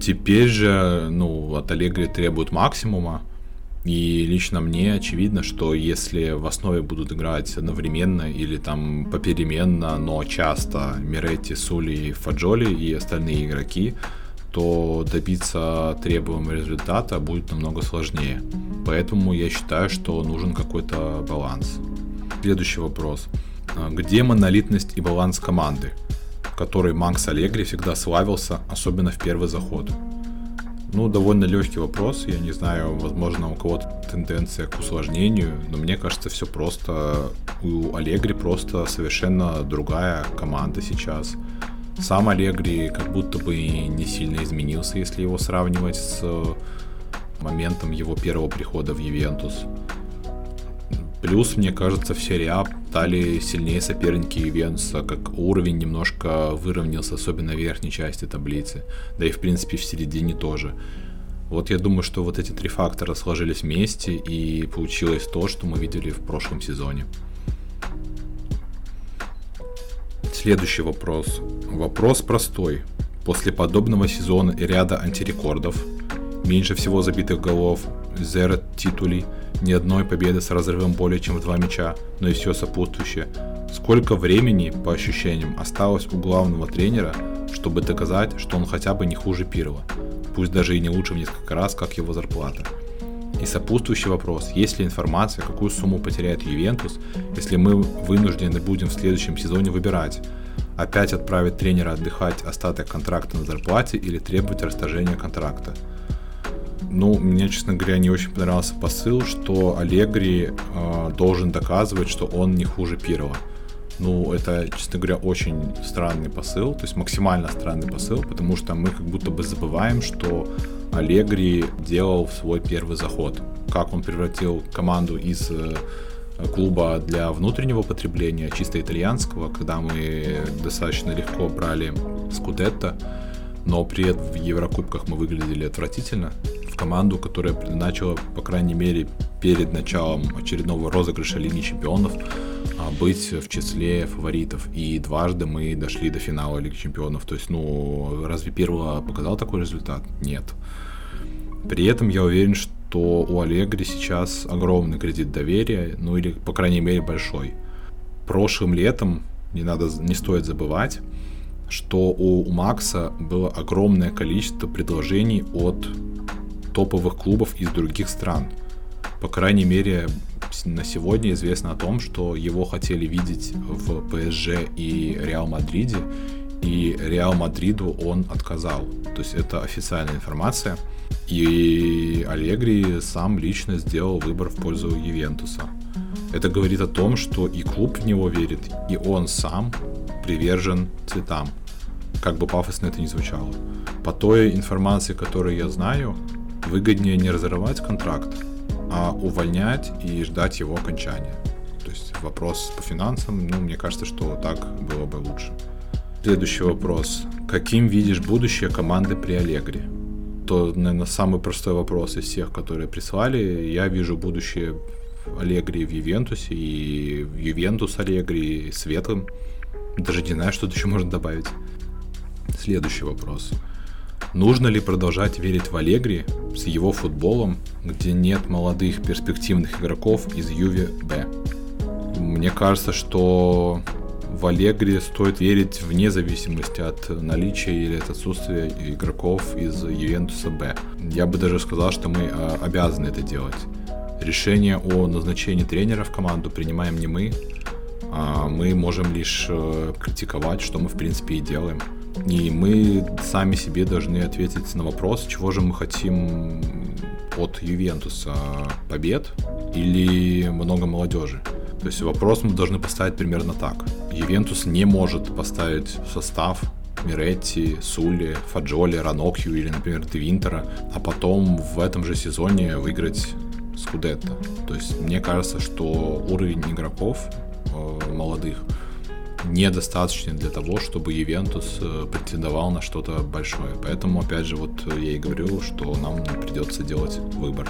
Теперь же, ну, от Аллегри требуют максимума, и лично мне очевидно, что если в основе будут играть одновременно или там попеременно, но часто Миретти, Сули, Фаджоли и остальные игроки, то добиться требуемого результата будет намного сложнее. Поэтому я считаю, что нужен какой-то баланс. Следующий вопрос. А, где монолитность и баланс команды, которой Макс Аллегри всегда славился, особенно в первый заход? Ну, довольно легкий вопрос. Я не знаю, возможно, у кого-то тенденция к усложнению, но мне кажется, все просто. У Аллегри просто совершенно другая команда сейчас. Сам Аллегри как будто бы не сильно изменился, если его сравнивать с моментом его первого прихода в Ювентус. Плюс, мне кажется, в серии А стали сильнее соперники Ювентуса, как уровень немножко выровнялся, особенно в верхней части таблицы, да и в принципе в середине тоже. Вот я думаю, что вот эти три фактора сложились вместе и получилось то, что мы видели в прошлом сезоне. Следующий вопрос. Вопрос простой. После подобного сезона и ряда антирекордов, меньше всего забитых голов, zero титулей, ни одной победы с разрывом более чем в два мяча, но и все сопутствующее. Сколько времени, по ощущениям, осталось у главного тренера, чтобы доказать, что он хотя бы не хуже Пирова, пусть даже и не лучше в несколько раз, как его зарплата. И сопутствующий вопрос, есть ли информация, какую сумму потеряет Ювентус, если мы вынуждены будем в следующем сезоне выбирать, опять отправить тренера отдыхать остаток контракта на зарплате или требовать расторжения контракта. Ну, мне, честно говоря, не очень понравился посыл, что Аллегри э, должен доказывать, что он не хуже Пирова. Ну, это, честно говоря, очень странный посыл, то есть максимально странный посыл, потому что мы как будто бы забываем, что Аллегри делал свой первый заход. Как он превратил команду из э, клуба для внутреннего потребления, чисто итальянского, когда мы достаточно легко брали Скудетто, но при этом в Еврокубках мы выглядели отвратительно. Команду, которая предначала, по крайней мере, перед началом очередного розыгрыша Лиги Чемпионов, а, быть в числе фаворитов. И дважды мы дошли до финала Лиги Чемпионов. То есть, ну, разве первого показал такой результат? Нет. При этом я уверен, что у Аллегри сейчас огромный кредит доверия, ну или, по крайней мере, большой. Прошлым летом, не надо, не стоит забывать, что у Макса было огромное количество предложений от топовых клубов из других стран. По крайней мере, на сегодня известно о том, что его хотели видеть в ПСЖ и Реал Мадриде, и Реал Мадриду он отказал. То есть это официальная информация. И Аллегри сам лично сделал выбор в пользу Ювентуса. Это говорит о том, что и клуб в него верит, и он сам привержен цветам. Как бы пафосно это ни звучало. По той информации, которую я знаю, выгоднее не разрывать контракт, а увольнять и ждать его окончания. То есть вопрос по финансам, ну, мне кажется, что так было бы лучше. Следующий вопрос. Каким видишь будущее команды при Аллегри? То, наверное, самый простой вопрос из всех, которые прислали. Я вижу будущее Аллегри в Ювентусе и Ювентус Аллегри светлым. Даже не знаю, что еще можно добавить. Следующий вопрос. Нужно ли продолжать верить в Аллегри с его футболом, где нет молодых перспективных игроков из Юве Б? Мне кажется, что в Аллегри стоит верить вне зависимости от наличия или от отсутствия игроков из Ювентуса Б. Я бы даже сказал, что мы а, обязаны это делать. Решение о назначении тренера в команду принимаем не мы, а мы можем лишь э, критиковать, что мы в принципе и делаем. И мы сами себе должны ответить на вопрос, чего же мы хотим от Ювентуса побед или много молодежи. То есть вопрос мы должны поставить примерно так. Ювентус не может поставить в состав Миретти, Сули, Фаджоли, Ранокью или, например, Девинтера, а потом в этом же сезоне выиграть Скудетто. То есть мне кажется, что уровень игроков э, молодых недостаточный для того, чтобы Ювентус э, претендовал на что-то большое. Поэтому, опять же, вот я и говорю, что нам придется делать выбор.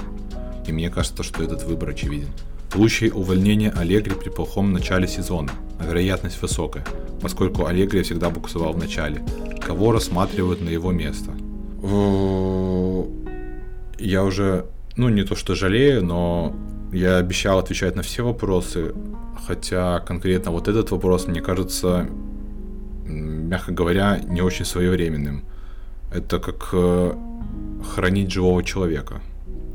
И мне кажется, что этот выбор очевиден. Случай увольнения Аллегри при плохом начале сезона, вероятность высокая, поскольку Аллегри всегда буксовал в начале. Кого рассматривают на его место? Я уже, ну не то что жалею, но я обещал отвечать на все вопросы, хотя конкретно вот этот вопрос мне кажется, мягко говоря, не очень своевременным. Это как э, хранить живого человека.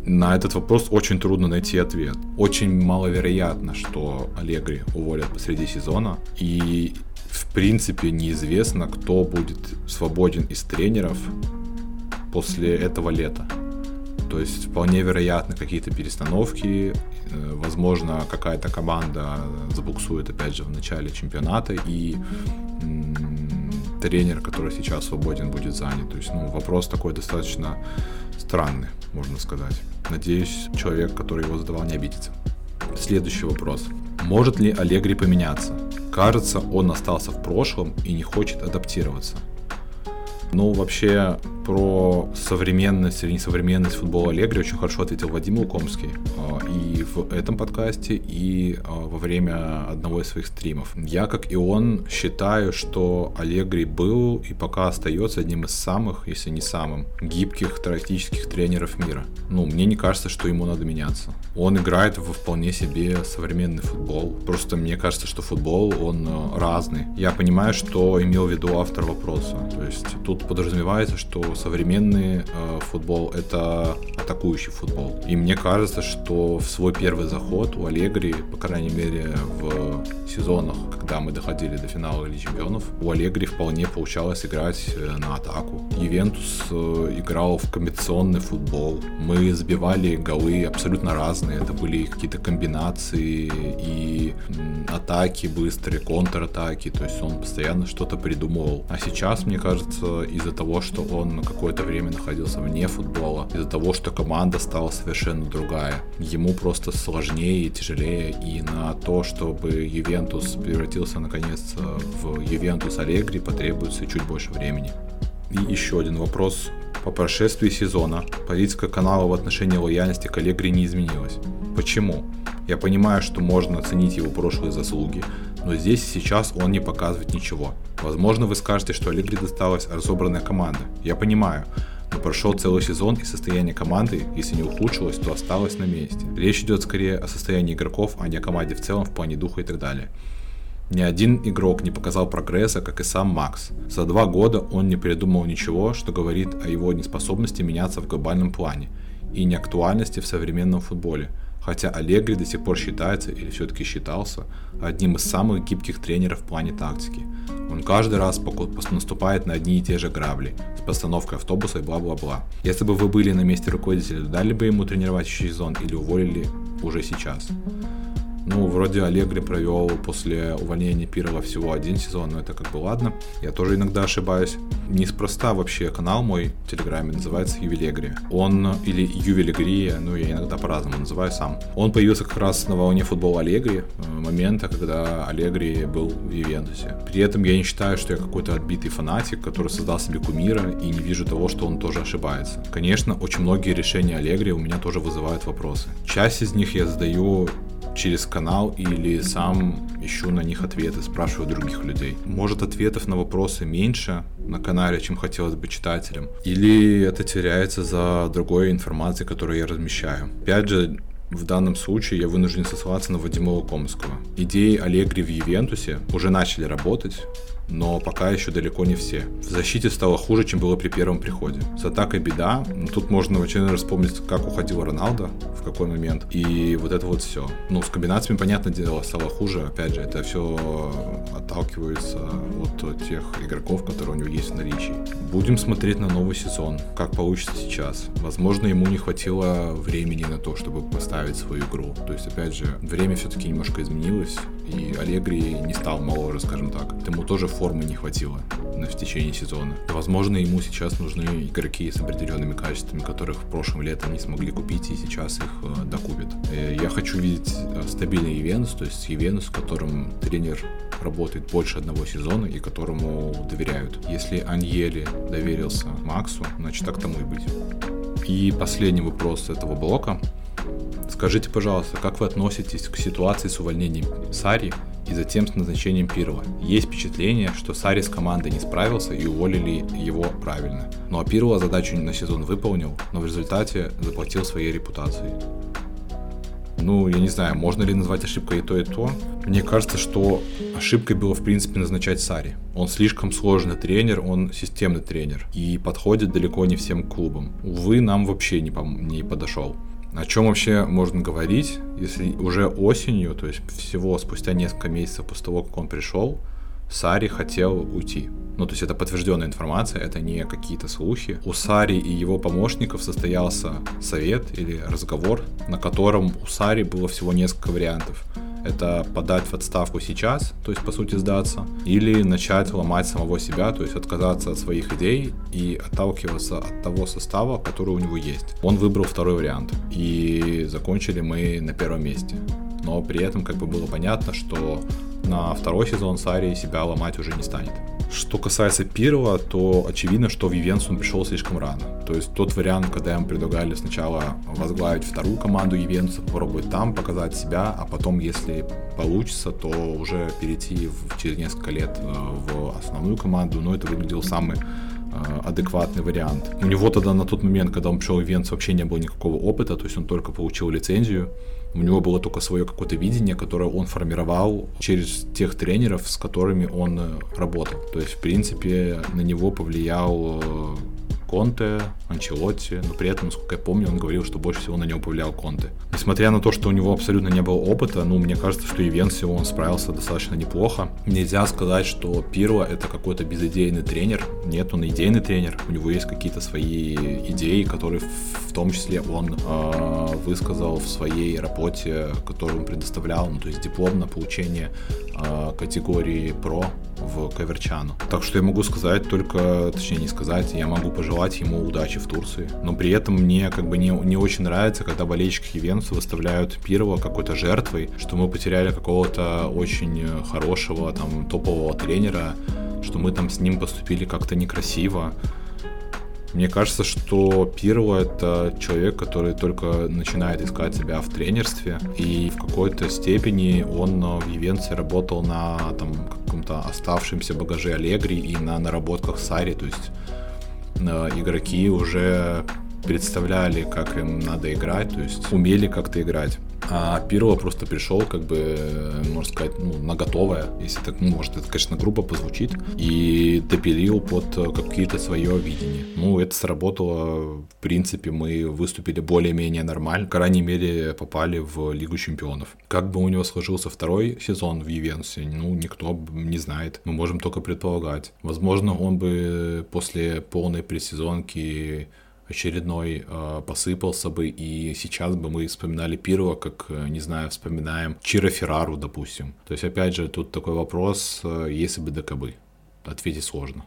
На этот вопрос очень трудно найти ответ. Очень маловероятно, что Аллегри уволят посреди сезона. И в принципе неизвестно, кто будет свободен из тренеров после этого лета. То есть вполне вероятно какие-то перестановки, э, возможно какая-то команда забуксует опять же в начале чемпионата и тренер, который сейчас свободен, будет занят. То есть, ну, вопрос такой достаточно странный, можно сказать. Надеюсь, человек, который его задавал, не обидится. Следующий вопрос. Может ли Аллегри поменяться? Кажется, он остался в прошлом и не хочет адаптироваться. Ну, вообще, про современность или несовременность футбола Аллегри очень хорошо ответил Вадим Лукомский а, и в этом подкасте, и а, во время одного из своих стримов. Я, как и он, считаю, что Аллегри был и пока остается одним из самых, если не самым, гибких тактических тренеров мира. Ну, мне не кажется, что ему надо меняться. Он играет во вполне себе современный футбол. Просто мне кажется, что футбол, он а, разный. Я понимаю, что имел в виду автор вопроса. То есть тут подразумевается, что современный э, футбол это атакующий футбол. И мне кажется, что в свой первый заход у Аллегри, по крайней мере в сезонах, когда мы доходили до финала Лиги Чемпионов, у Аллегри вполне получалось играть э, на атаку. Ювентус э, играл в комбинационный футбол. Мы забивали голы абсолютно разные. Это были какие-то комбинации и атаки быстрые, контратаки. То есть он постоянно что-то придумывал. А сейчас, мне кажется, из-за того, что он какое-то время находился вне футбола, из-за того, что команда стала совершенно другая, ему просто сложнее и тяжелее и на то, чтобы Ювентус превратился наконец в Ювентус Аллегри, потребуется чуть больше времени. И еще один вопрос. По прошествии сезона политика канала в отношении лояльности к Аллегри не изменилась. Почему? Я понимаю, что можно оценить его прошлые заслуги, но здесь и сейчас он не показывает ничего. Возможно, вы скажете, что Аллегри досталась разобранная команда. Я понимаю, но прошел целый сезон и состояние команды, если не ухудшилось, то осталось на месте. Речь идет скорее о состоянии игроков, а не о команде в целом в плане духа и так далее. Ни один игрок не показал прогресса, как и сам Макс. За два года он не придумал ничего, что говорит о его неспособности меняться в глобальном плане и неактуальности в современном футболе. Хотя Аллегри до сих пор считается, или все-таки считался, одним из самых гибких тренеров в плане тактики. Он каждый раз наступает на одни и те же грабли с постановкой автобуса и бла-бла-бла. Если бы вы были на месте руководителя, дали бы ему тренировать еще сезон или уволили уже сейчас? Ну, вроде Аллегри провел после увольнения Пирова всего один сезон, но это как бы ладно. Я тоже иногда ошибаюсь. Неспроста вообще канал мой в Телеграме называется Ювелегри. Он, или Ювелегрия, ну я иногда по-разному называю сам. Он появился как раз на волне футбола Аллегри, э, момента, когда Аллегри был в Ювентусе. При этом я не считаю, что я какой-то отбитый фанатик, который создал себе кумира и не вижу того, что он тоже ошибается. Конечно, очень многие решения Аллегри у меня тоже вызывают вопросы. Часть из них я задаю через канал или сам ищу на них ответы, спрашиваю других людей. Может, ответов на вопросы меньше на канале, чем хотелось бы читателям, или это теряется за другой информацией, которую я размещаю. Опять же, в данном случае я вынужден сослаться на Вадима Лукомского. Идеи Аллегри в Ювентусе уже начали работать, но пока еще далеко не все. В защите стало хуже, чем было при первом приходе. С атакой беда. Тут можно в очередной раз вспомнить, как уходил Роналдо, в какой момент. И вот это вот все. Ну, с комбинациями, понятное дело, стало хуже. Опять же, это все отталкивается от тех игроков, которые у него есть в наличии. Будем смотреть на новый сезон, как получится сейчас. Возможно, ему не хватило времени на то, чтобы поставить свою игру. То есть, опять же, время все-таки немножко изменилось, и Аллегри не стал моложе, скажем так. Ему тоже формы не хватило в течение сезона. Возможно, ему сейчас нужны игроки с определенными качествами, которых в прошлом летом не смогли купить и сейчас их э, докупят. Э, я хочу видеть э, стабильный Ивенус, то есть Ивенус, с которым тренер работает больше одного сезона и которому доверяют. Если Аньели доверился Максу, значит так тому и быть. И последний вопрос этого блока. Скажите, пожалуйста, как вы относитесь к ситуации с увольнением Сари и затем с назначением Пирова. Есть впечатление, что Сари с командой не справился и уволили его правильно. Ну а Пирова задачу на сезон выполнил, но в результате заплатил своей репутацией. Ну, я не знаю, можно ли назвать ошибкой и то, и то. Мне кажется, что ошибкой было, в принципе, назначать Сари. Он слишком сложный тренер, он системный тренер и подходит далеко не всем клубам. Увы, нам вообще не, не подошел. О чем вообще можно говорить, если уже осенью, то есть всего спустя несколько месяцев после того, как он пришел, Сари хотел уйти. Ну, то есть это подтвержденная информация, это не какие-то слухи. У Сари и его помощников состоялся совет или разговор, на котором у Сари было всего несколько вариантов это подать в отставку сейчас, то есть по сути сдаться, или начать ломать самого себя, то есть отказаться от своих идей и отталкиваться от того состава, который у него есть. Он выбрал второй вариант, и закончили мы на первом месте. Но при этом как бы было понятно, что на второй сезон Сари себя ломать уже не станет. Что касается первого, то очевидно, что в Ювентус он пришел слишком рано. То есть тот вариант, когда ему предлагали сначала возглавить вторую команду Ювентуса, попробовать там показать себя, а потом, если получится, то уже перейти в, через несколько лет э, в основную команду, но это выглядел самый э, адекватный вариант. У него тогда на тот момент, когда он пришел в Ювентус, вообще не было никакого опыта, то есть он только получил лицензию, у него было только свое какое-то видение, которое он формировал через тех тренеров, с которыми он э, работал. То есть, в принципе, на него повлиял э, Конте, Анчелотти, но при этом, насколько я помню, он говорил, что больше всего на него повлиял Конте. Несмотря на то, что у него абсолютно не было опыта, ну, мне кажется, что и Венсио он справился достаточно неплохо. Нельзя сказать, что Пирло это какой-то безыдейный тренер. Нет, он идейный тренер, у него есть какие-то свои идеи, которые в том числе он э, высказал в своей работе, которую он предоставлял, ну, то есть диплом на получение э, категории про в Каверчану. Так что я могу сказать только, точнее не сказать, я могу пожелать ему удачи в Турции. Но при этом мне как бы не, не очень нравится, когда болельщики Ювентуса выставляют Пирова какой-то жертвой, что мы потеряли какого-то очень хорошего там топового тренера, что мы там с ним поступили как-то некрасиво. Мне кажется, что Пирло это человек, который только начинает искать себя в тренерстве, и в какой-то степени он в Ивенце работал на там, каком-то оставшемся багаже Аллегри и на наработках Сари, то есть игроки уже представляли, как им надо играть, то есть умели как-то играть. А Пирло просто пришел, как бы, можно сказать, ну, на готовое, если так, ну, может, это, конечно, грубо позвучит, и допилил под какие-то свое видение. Ну, это сработало, в принципе, мы выступили более-менее нормально, крайней мере, попали в Лигу Чемпионов. Как бы у него сложился второй сезон в Ювентусе, ну, никто не знает, мы можем только предполагать. Возможно, он бы после полной пресезонки очередной э, посыпался бы, и сейчас бы мы вспоминали Пирова, как, э, не знаю, вспоминаем Чиро Феррару, допустим. То есть, опять же, тут такой вопрос, э, если бы да кабы. Ответить сложно.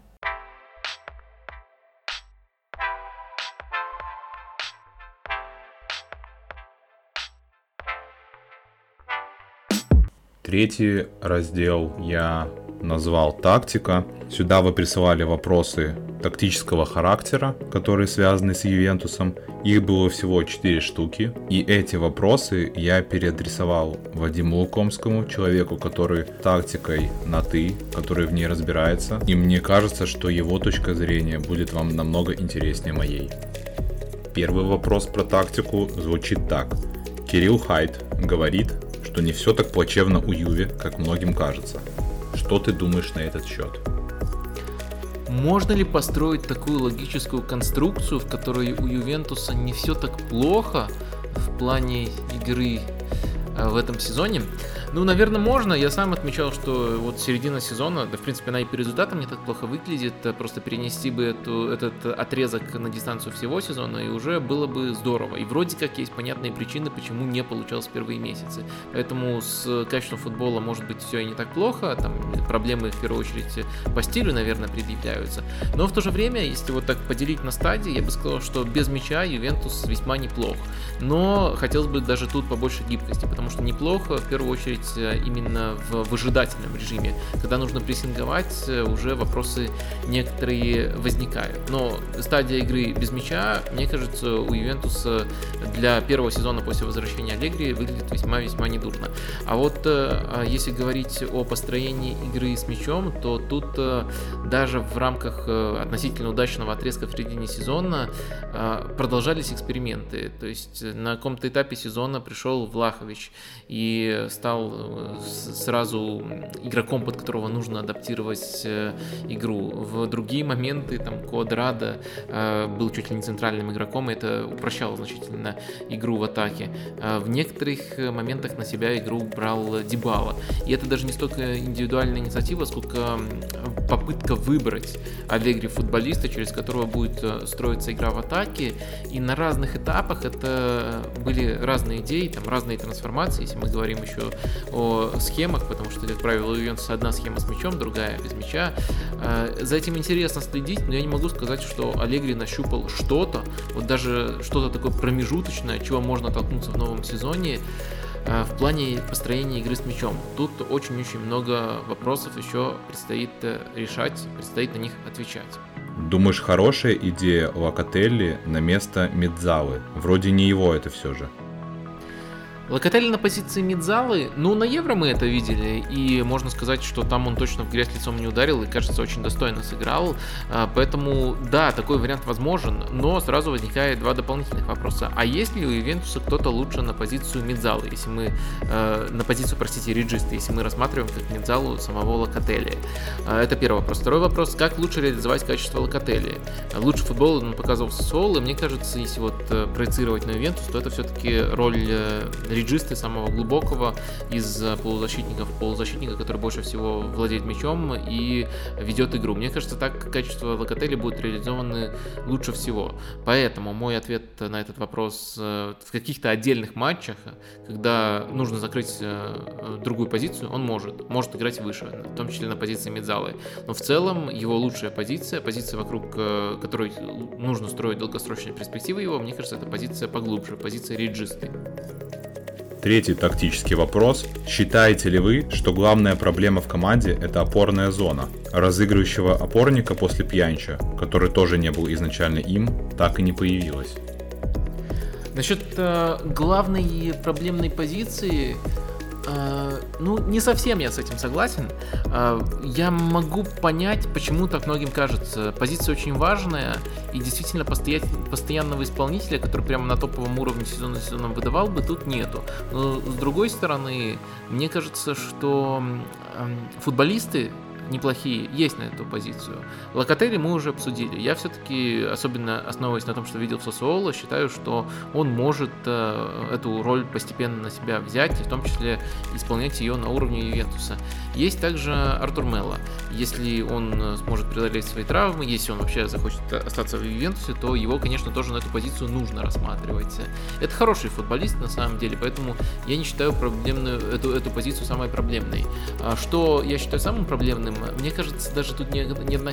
Третий раздел я назвал «Тактика». Сюда вы присылали вопросы тактического характера, которые связаны с Ювентусом. Их было всего 4 штуки. И эти вопросы я переадресовал Вадиму Лукомскому, человеку, который тактикой на «ты», который в ней разбирается. И мне кажется, что его точка зрения будет вам намного интереснее моей. Первый вопрос про тактику звучит так. Кирилл Хайт говорит, что не все так плачевно у Юви, как многим кажется. Что ты думаешь на этот счет? Можно ли построить такую логическую конструкцию, в которой у Ювентуса не все так плохо в плане игры э, в этом сезоне? Ну, наверное, можно. Я сам отмечал, что вот середина сезона, да, в принципе, она и по результатам не так плохо выглядит. Э, просто перенести бы эту, этот отрезок на дистанцию всего сезона, и уже было бы здорово. И вроде как есть понятные причины, почему не получалось первые месяцы. Поэтому с качеством футбола может быть все и не так плохо. Там проблемы, в первую очередь, по стилю, наверное, предъявляются. Но в то же время, если вот так поделить на стадии, я бы сказал, что без мяча Ювентус весьма неплох. Но хотелось бы даже тут побольше гибкости, потому что неплохо, в первую очередь, очередь э, именно в выжидательном режиме. Когда нужно прессинговать, э, уже вопросы некоторые возникают. Но стадия игры без мяча, мне кажется, у Ювентуса для первого сезона после возвращения Аллегри выглядит весьма-весьма недурно. А вот э, а если говорить о построении игры с мячом, то тут даже в рамках относительно удачного отрезка в середине сезона продолжались эксперименты. То есть на каком-то этапе сезона пришел Влахович и стал сразу игроком, под которого нужно адаптировать э, игру. В другие моменты там Квадрада э, был чуть ли не центральным игроком, и это упрощало значительно игру в атаке. В некоторых моментах на себя игру брал Дибала. И это даже не столько индивидуальная инициатива, сколько попытка выбрать Аллегри футболиста, через которого будет строиться игра в атаке. И на разных этапах это были разные идеи, там разные трансформации. Если мы говорим еще о схемах, потому что, как правило, у Ювентуса одна схема с мячом, другая без мяча. А, за этим интересно следить, но я не могу сказать, что Аллегри нащупал что-то, вот даже что-то такое промежуточное, чего можно толкнуться в новом сезоне а, в плане построения игры с мячом. Тут очень-очень много вопросов еще предстоит э, решать, предстоит на них отвечать. Думаешь, хорошая идея Локотелли на место Медзалы? Вроде не его это все же. Локотелли на позиции Мидзалы, ну, на Евро мы это видели, и можно сказать, что там он точно в грязь лицом не ударил и, кажется, очень достойно сыграл. А, поэтому, да, такой вариант возможен, но сразу возникает два дополнительных вопроса. А есть ли у Ивентуса кто-то лучше на позицию Мидзалы, если мы... Э, на позицию, простите, Риджиста, если мы рассматриваем как Мидзалу самого Локотелли? А, это первый вопрос. Второй вопрос, как лучше реализовать качество Локотелли? Лучше футбол он показывал в Сол, и мне кажется, если вот э, проецировать на Ивентус, то это все-таки роль риджисты самого глубокого из э, полузащитников, полузащитника, который больше всего владеет мячом и ведет игру. Мне кажется, так качество Локотели будет реализованы лучше всего. Поэтому мой ответ на этот вопрос э, в каких-то отдельных матчах, когда нужно закрыть э, другую позицию, он может. Может играть выше, в том числе на позиции Медзалы. Но в целом его лучшая позиция, позиция вокруг которой нужно строить долгосрочные перспективы его, мне кажется, это позиция поглубже, позиция реджисты. Третий тактический вопрос. Считаете ли вы, что главная проблема в команде – это опорная зона? Разыгрывающего опорника после Пьянча, который тоже не был изначально им, так и не появилась. Насчет э, главной проблемной позиции, Э, ну, не совсем я с этим согласен. Э, я могу понять, почему так многим кажется. Позиция очень важная, и действительно постоять, постоянного исполнителя, который прямо на топовом уровне сезона сезоном выдавал бы, тут нету. Но с другой стороны, мне кажется, что футболисты неплохие есть на эту позицию. Локотели мы уже обсудили. Я все-таки, особенно основываясь на том, что видел в Сосуоло, считаю, что он может э, эту роль постепенно на себя взять, и в том числе исполнять ее на уровне Ювентуса. Есть также Артур Мелло. Если он сможет преодолеть свои травмы, если он вообще захочет остаться в Ювентусе, то его, конечно, тоже на эту позицию нужно рассматривать. Это хороший футболист на самом деле, поэтому я не считаю проблемную, эту, эту позицию самой проблемной. А что я считаю самым проблемным, мне кажется, даже тут не, не одна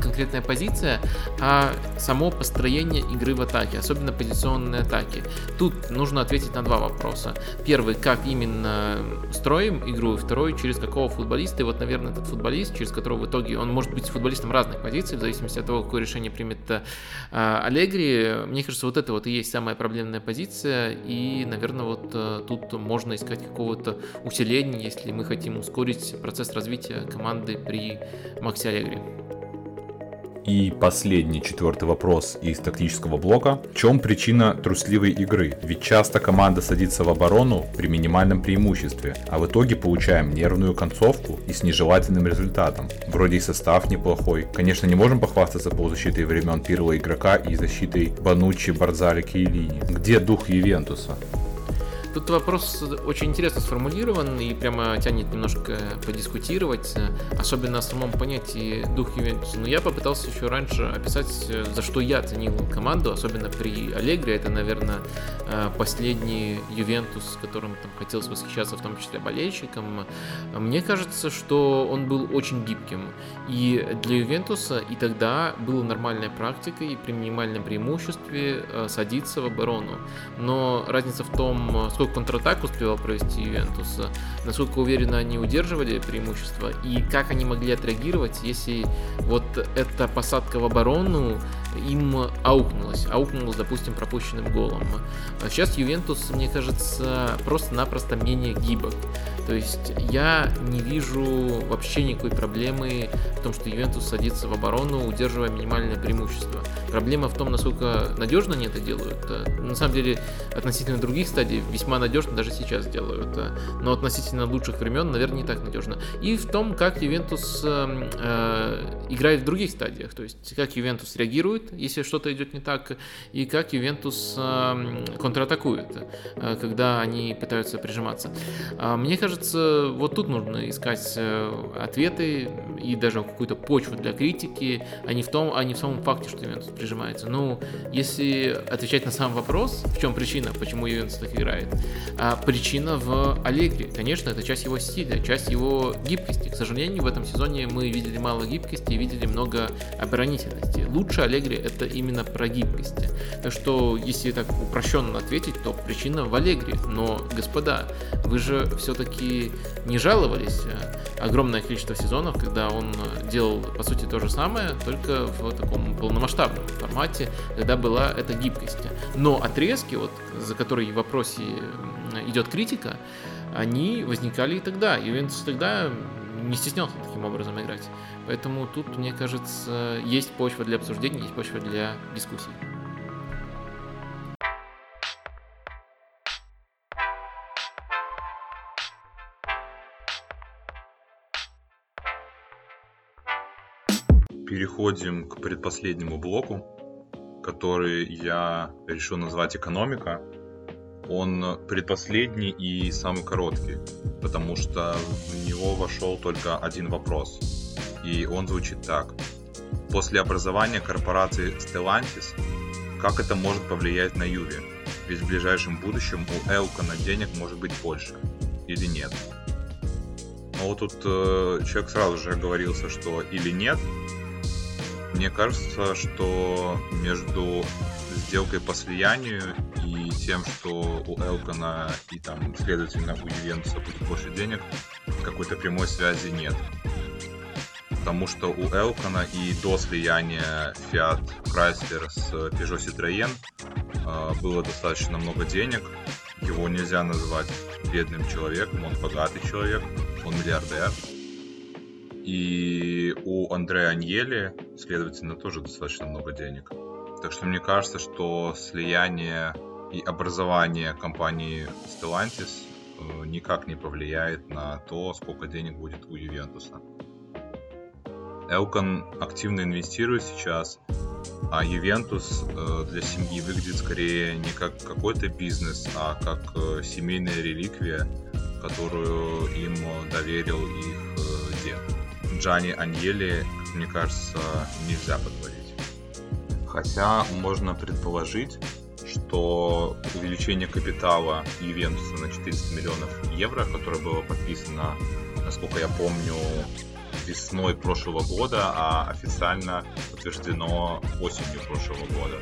конкретная позиция, а само построение игры в атаке, особенно позиционные атаки. Тут нужно ответить на два вопроса. Первый, как именно строим игру, и второй, через какого футболиста. И вот, наверное, этот футболист, через которого в итоге он может быть футболистом разных позиций, в зависимости от того, какое решение примет э, Аллегри. Мне кажется, вот это вот и есть самая проблемная позиция. И, наверное, вот э, тут можно искать какого-то усиления, если мы хотим ускорить процесс развития команды при Максе Аллегри. И последний, четвертый вопрос из тактического блока. В чем причина трусливой игры? Ведь часто команда садится в оборону при минимальном преимуществе, а в итоге получаем нервную концовку и с нежелательным результатом. Вроде и состав неплохой. Конечно, не можем похвастаться полузащитой времен первого игрока и защитой Банучи, Барзалики и Лини. Где дух Ювентуса? Тут вопрос очень интересно сформулирован и прямо тянет немножко подискутировать, особенно о самом понятии дух Ювентуса. Но я попытался еще раньше описать, за что я ценил команду, особенно при Аллегре. Это, наверное, э, последний Ювентус, которым там хотелось восхищаться, в том числе болельщикам. Мне кажется, что он был очень гибким. И для Ювентуса и тогда было нормальной практикой при минимальном преимуществе э, садиться в оборону. Но разница в том, сколько сколько контратак успевал провести Ювентус, насколько уверенно они удерживали преимущество и как они могли отреагировать, если вот эта посадка в оборону им аукнулась, аукнулась, допустим, пропущенным голом. Сейчас Ювентус, мне кажется, просто-напросто менее гибок. То есть я не вижу вообще никакой проблемы в том, что Ювентус садится в оборону, удерживая минимальное преимущество. Проблема в том, насколько надежно они это делают. На самом деле, относительно других стадий весьма надежно даже сейчас делают. Но относительно лучших времен, наверное, не так надежно. И в том, как Ювентус э, э, играет в других стадиях. То есть, как Ювентус реагирует, если что-то идет не так, и как Ювентус контратакует, э, когда они пытаются прижиматься. Э, мне кажется, кажется, вот тут нужно искать э, ответы и даже какую-то почву для критики, а не в том, а не в самом факте, что Ювентус прижимается. Ну, если отвечать на сам вопрос, в чем причина, почему Ювентус так играет, а причина в Аллегри. Конечно, это часть его стиля, часть его гибкости. К сожалению, в этом сезоне мы видели мало гибкости и видели много оборонительности. Лучше Аллегри это именно про гибкость. Так что, если так упрощенно ответить, то причина в Аллегри. Но, господа, вы же все-таки не жаловались. Огромное количество сезонов, когда он делал, по сути, то же самое, только в таком полномасштабном формате, когда была эта гибкость. Но отрезки, вот, за которые в вопросе идет критика, они возникали и тогда. Ювентус тогда не стеснялся таким образом играть. Поэтому тут, мне кажется, есть почва для обсуждения, есть почва для дискуссий. переходим к предпоследнему блоку, который я решил назвать экономика. Он предпоследний и самый короткий, потому что в него вошел только один вопрос. И он звучит так. После образования корпорации Stellantis, как это может повлиять на Юви? Ведь в ближайшем будущем у Элкона денег может быть больше. Или нет? Но вот тут э, человек сразу же оговорился, что или нет, мне кажется, что между сделкой по слиянию и тем, что у Элкона и там, следовательно, у Ювентуса будет больше денег, какой-то прямой связи нет. Потому что у Элкона и до слияния Fiat Chrysler с Peugeot Citroën э, было достаточно много денег, его нельзя назвать бедным человеком, он богатый человек, он миллиардер. И у Андрея Аньели, следовательно, тоже достаточно много денег. Так что мне кажется, что слияние и образование компании Stellantis э, никак не повлияет на то, сколько денег будет у Ювентуса. Элкон активно инвестирует сейчас, а Ювентус э, для семьи выглядит скорее не как какой-то бизнес, а как э, семейная реликвия, которую им доверил их э, дед. Джани Аньели, мне кажется, нельзя подводить. Хотя можно предположить, что увеличение капитала Ювентуса на 400 миллионов евро, которое было подписано, насколько я помню, весной прошлого года, а официально утверждено осенью прошлого года.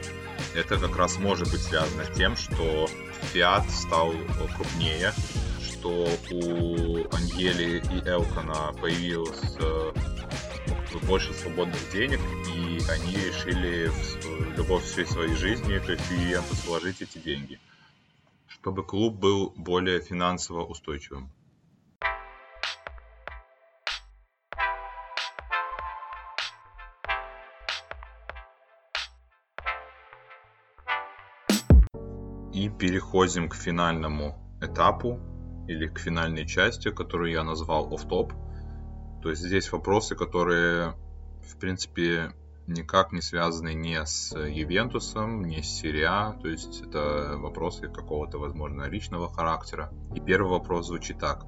Это как раз может быть связано с тем, что Fiat стал крупнее, что у Ангели и Элкона появилось э, больше свободных денег, и они решили любовь всей своей жизни, в Ювентус вложить эти деньги, чтобы клуб был более финансово устойчивым. И переходим к финальному этапу или к финальной части, которую я назвал оф-топ. То есть здесь вопросы, которые, в принципе, никак не связаны ни с Ювентусом, ни с Сириа, то есть это вопросы какого-то, возможно, личного характера. И первый вопрос звучит так.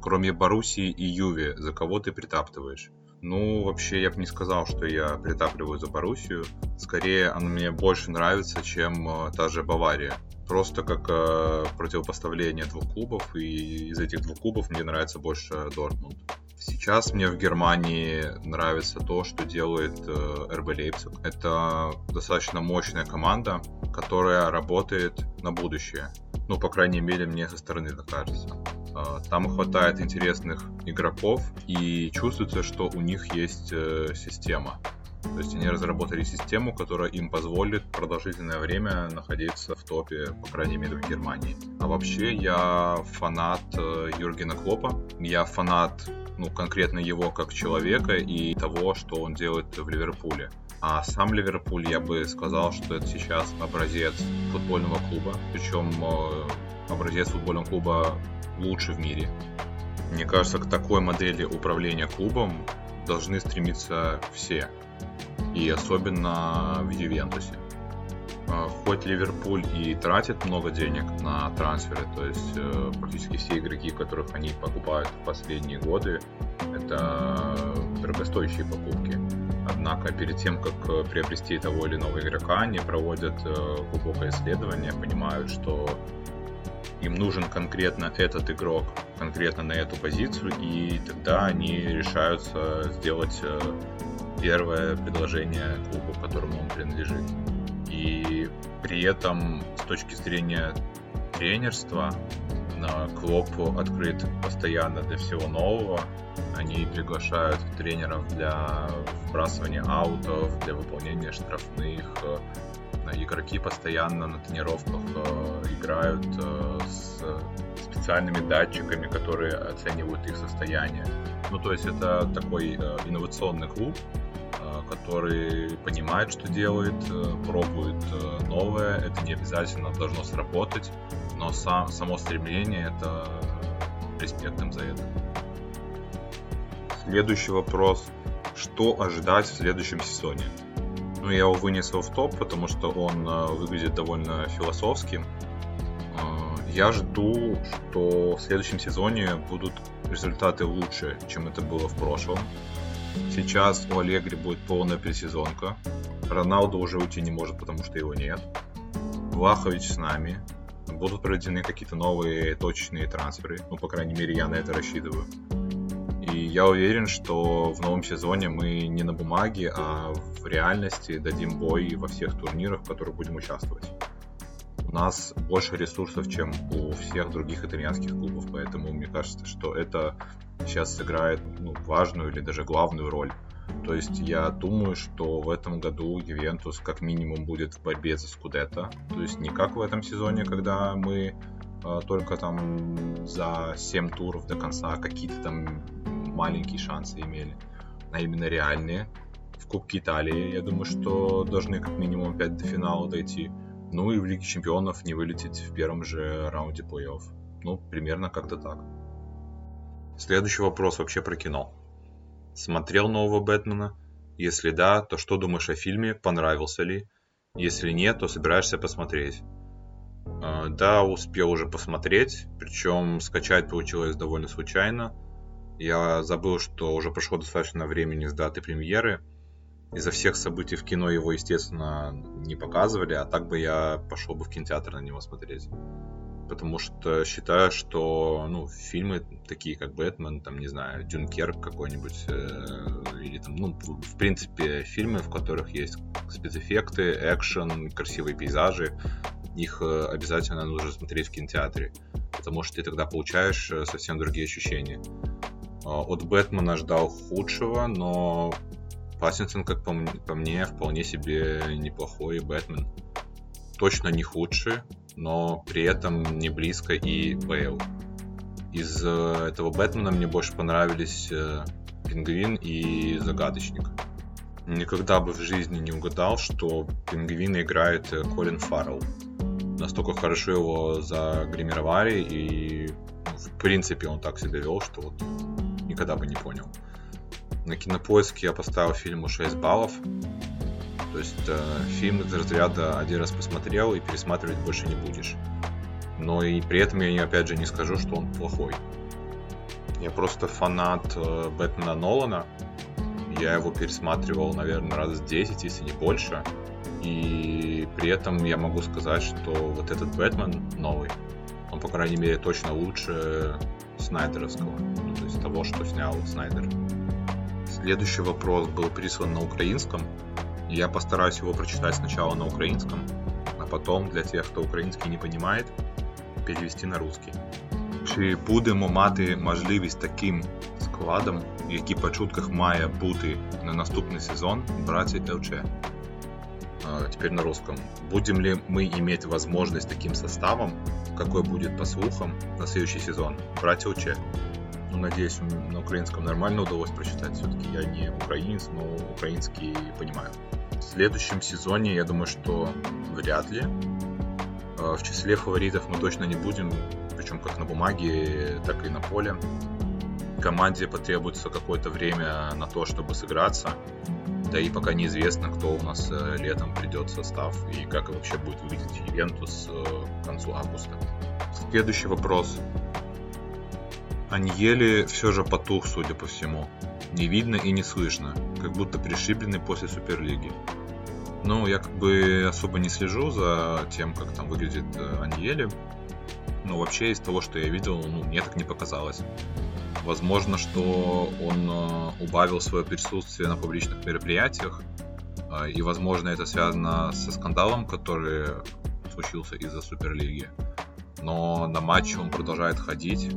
Кроме Боруссии и Юви, за кого ты притаптываешь? Ну, вообще, я бы не сказал, что я притапливаю за Боруссию. Скорее, она мне больше нравится, чем э, та же Бавария. Просто как э, противопоставление двух клубов, и из этих двух клубов мне нравится больше Дортмунд. Сейчас мне в Германии нравится то, что делает э, РБ Лейпциг. Это достаточно мощная команда, которая работает на будущее. Ну, по крайней мере, мне со стороны это кажется. Э, там хватает интересных игроков, и чувствуется, что у них есть э, система. То есть они разработали систему, которая им позволит продолжительное время находиться в топе, по крайней мере, в Германии. А вообще я фанат э, Юргена Клопа. Я фанат, ну, конкретно его как человека и того, что он делает в Ливерпуле. А сам Ливерпуль, я бы сказал, что это сейчас образец футбольного клуба. Причем э, образец футбольного клуба лучше в мире. Мне кажется, к такой модели управления клубом должны стремиться все и особенно в Ювентусе. А, хоть Ливерпуль и тратит много денег на трансферы, то есть э, практически все игроки, которых они покупают в последние годы, это дорогостоящие покупки. Однако перед тем, как э, приобрести того или иного игрока, они проводят э, глубокое исследование, понимают, что им нужен конкретно этот игрок, конкретно на эту позицию, и тогда они решаются сделать первое предложение клубу, которому он принадлежит. И при этом с точки зрения тренерства Клоп открыт постоянно для всего нового. Они приглашают тренеров для вбрасывания аутов, для выполнения штрафных. Игроки постоянно на тренировках э, играют э, с специальными датчиками, которые оценивают их состояние. Ну, то есть это такой э, инновационный клуб, который понимает, что делает, э, пробует э, новое. Это не обязательно должно сработать, но сам, само стремление — это респект им за это. Следующий вопрос. Что ожидать в следующем сезоне? Ну, я его вынес в топ, потому что он э, выглядит довольно философским. Я жду, что в следующем сезоне будут результаты лучше, чем это было в прошлом. Сейчас у Аллегри будет полная пересезонка. Роналду уже уйти не может, потому что его нет. Влахович с нами. Будут проведены какие-то новые точечные трансферы. Ну, по крайней мере, я на это рассчитываю. И я уверен, что в новом сезоне мы не на бумаге, а в реальности дадим бой во всех турнирах, в которых будем участвовать. Нас больше ресурсов, чем у всех других итальянских клубов, поэтому мне кажется, что это сейчас сыграет ну, важную или даже главную роль. То есть я думаю, что в этом году Ювентус как минимум будет в борьбе за Скудетто. То есть не как в этом сезоне, когда мы э, только там за 7 туров до конца какие-то там маленькие шансы имели, а именно реальные. В Кубке Италии, я думаю, что должны как минимум 5 до финала дойти. Ну и в Лиге Чемпионов не вылететь в первом же раунде плей-офф. Ну, примерно как-то так. Следующий вопрос вообще про кино. Смотрел нового Бэтмена? Если да, то что думаешь о фильме? Понравился ли? Если нет, то собираешься посмотреть? А, да, успел уже посмотреть, причем скачать получилось довольно случайно. Я забыл, что уже прошло достаточно времени с даты премьеры. Из-за всех событий в кино его, естественно, не показывали, а так бы я пошел бы в кинотеатр на него смотреть. Потому что считаю, что ну, фильмы такие, как Бэтмен, там, не знаю, Дюнкерк какой-нибудь, э, или там, ну, в принципе, фильмы, в которых есть спецэффекты, экшен, красивые пейзажи, их э, обязательно нужно смотреть в кинотеатре, потому что ты тогда получаешь э, совсем другие ощущения. А, от Бэтмена ждал худшего, но Паттинсон, как по мне, по мне, вполне себе неплохой Бэтмен. Точно не худший, но при этом не близко и Бейл. Из э, этого Бэтмена мне больше понравились Пингвин и Загадочник. Никогда бы в жизни не угадал, что Пингвина играет Колин Фаррелл настолько хорошо его загримировали, и в принципе он так себя вел, что вот никогда бы не понял. На кинопоиске я поставил фильму 6 баллов. То есть э, фильм из разряда один раз посмотрел и пересматривать больше не будешь. Но и при этом я опять же не скажу, что он плохой. Я просто фанат э, Бэтмена Нолана. Я его пересматривал, наверное, раз 10, если не больше. И при этом я могу сказать, что вот этот Бэтмен новый, он, по крайней мере, точно лучше Снайдеровского. Ну, то есть того, что снял Снайдер. Следующий вопрос был прислан на украинском. Я постараюсь его прочитать сначала на украинском, а потом для тех, хто український не понимает, перевести на русский. Чи будемо мати можливість таким складом, який по чутках має бути на наступний сезон, браті ЛЧ? А, теперь на русском. Будем ли мы иметь возможность таким составом, какой будет по слухам на следующий сезон? Братья Уче. Ну, надеюсь, на украинском нормально удалось прочитать. Все-таки я не украинец, но украинский понимаю. В следующем сезоне, я думаю, что вряд ли. А, в числе фаворитов мы точно не будем, причем как на бумаге, так и на поле. Команде потребуется какое-то время на то, чтобы сыграться. Да и пока неизвестно, кто у нас э, летом придет в состав и как вообще будет выглядеть Ювентус э, к концу августа. Следующий вопрос. Аньели все же потух, судя по всему. Не видно и не слышно, как будто пришибленный после Суперлиги. Ну, я как бы особо не слежу за тем, как там выглядит э, Аньели. Но вообще из того, что я видел, ну, мне так не показалось. Возможно, что он э, убавил свое присутствие на публичных мероприятиях, э, и, возможно, это связано со скандалом, который случился из-за Суперлиги. Но на матче он продолжает ходить,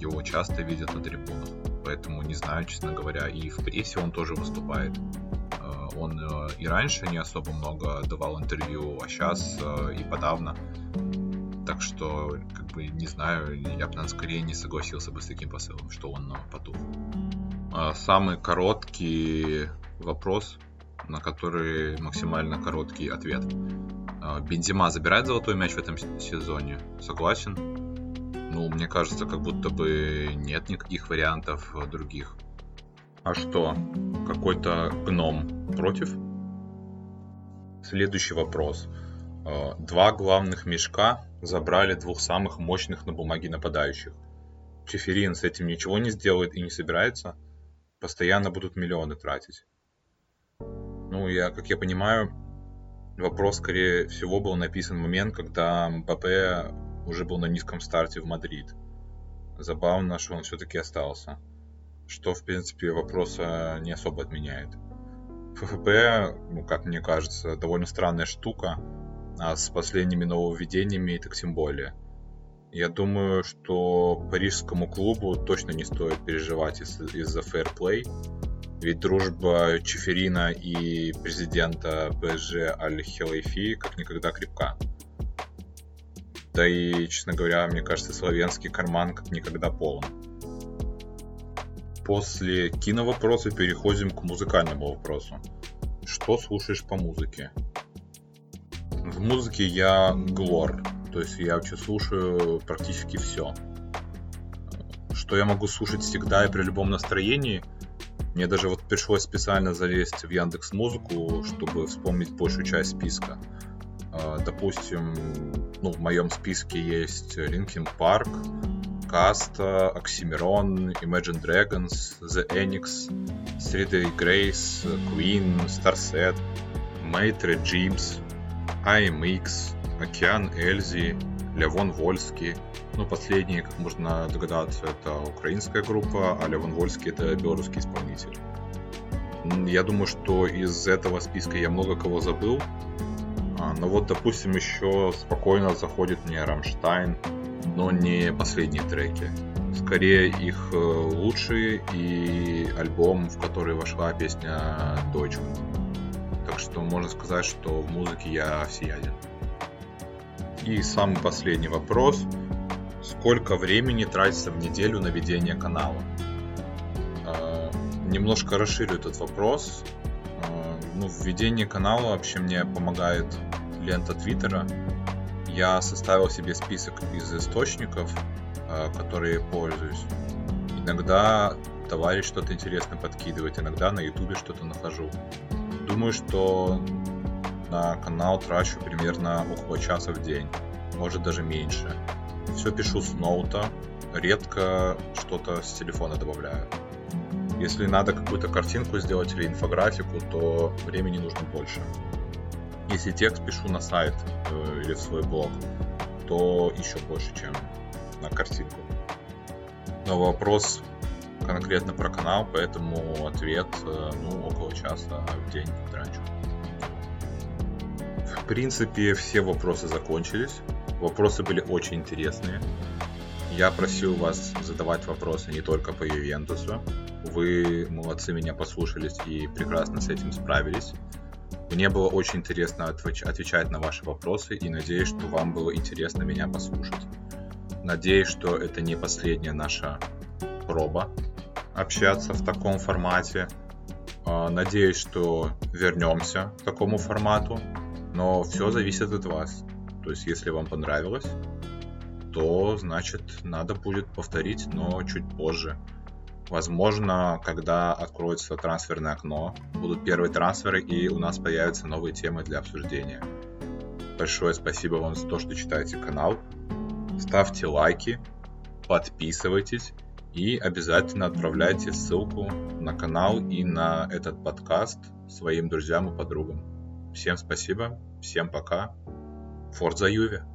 его часто видят на трибунах. Поэтому не знаю, честно говоря. И в прессе он тоже выступает. Э, он и раньше не особо много давал интервью, а сейчас и подавно. Так что, как бы, не знаю, я бы, наверное, скорее не согласился бы с таким посылом, что он потух. А самый короткий вопрос, на который максимально короткий ответ. Бензима забирает золотой мяч в этом сезоне? Согласен? Ну, мне кажется, как будто бы нет никаких вариантов других. А что? Какой-то гном против? Следующий вопрос. А, два главных мешка забрали двух самых мощных на бумаге нападающих. Чеферин с этим ничего не сделает и не собирается. Постоянно будут миллионы тратить. Ну, я, как я понимаю, вопрос, скорее всего, был написан в момент, когда Мбаппе уже был на низком старте в Мадрид. Забавно, что он все-таки остался. Что, в принципе, вопроса не особо отменяет. ФФП, ну, как мне кажется, довольно странная штука а с последними нововведениями так тем более. Я думаю, что парижскому клубу точно не стоит переживать из- из-за фэрплей, ведь дружба Чеферина и президента ПСЖ Аль-Хелайфи как никогда крепка. Да и, честно говоря, мне кажется, славянский карман как никогда полон. После киновопроса переходим к музыкальному вопросу. Что слушаешь по музыке? В музыке я глор, то есть я вообще слушаю практически все. Что я могу слушать всегда и при любом настроении. Мне даже вот пришлось специально залезть в Яндекс Музыку, чтобы вспомнить большую часть списка. А, допустим, ну, в моем списке есть Linkin Park, Каста, Оксимирон, Imagine Dragons, The Enix, Three Day Grace, Queen, Starset, Maitre Джимс, AMX, Океан Эльзи, Левон Вольский. Ну, последний, как можно догадаться, это украинская группа, а Левон Вольский это белорусский исполнитель. Я думаю, что из этого списка я много кого забыл, а, ну вот, допустим, еще спокойно заходит мне Рамштайн, но не последние треки. Скорее их э, лучшие и альбом, в который вошла песня Deutschland. Так что можно сказать, что в музыке я всеяден. И самый последний вопрос. Сколько времени тратится в неделю на ведение канала? Э, немножко расширю этот вопрос. Э, ну, введение канала вообще мне помогает лента Твиттера. Я составил себе список из источников, э, которые пользуюсь. Иногда товарищ что-то интересное подкидывает, иногда на Ютубе что-то нахожу. Думаю, что на канал трачу примерно около часа в день, может даже меньше. Все пишу с ноута, редко что-то с телефона добавляю. Если надо какую-то картинку сделать или инфографику, то времени нужно больше. Если текст пишу на сайт э, или в свой блог, то еще больше, чем на картинку. Но вопрос конкретно про канал, поэтому ответ э, ну, около часа в день трачу. В принципе, все вопросы закончились. Вопросы были очень интересные. Я просил вас задавать вопросы не только по Ювентусу. Вы молодцы, меня послушались и прекрасно с этим справились. Мне было очень интересно отвечать на ваши вопросы и надеюсь, что вам было интересно меня послушать. Надеюсь, что это не последняя наша проба общаться в таком формате. А, надеюсь, что вернемся к такому формату, но все зависит от вас. То есть, если вам понравилось, то значит надо будет повторить, но чуть позже. Возможно, когда откроется трансферное окно, будут первые трансферы и у нас появятся новые темы для обсуждения. Большое спасибо вам за то, что читаете канал. Ставьте лайки, подписывайтесь и обязательно отправляйте ссылку на канал и на этот подкаст своим друзьям и подругам. Всем спасибо, всем пока. Форза Юве!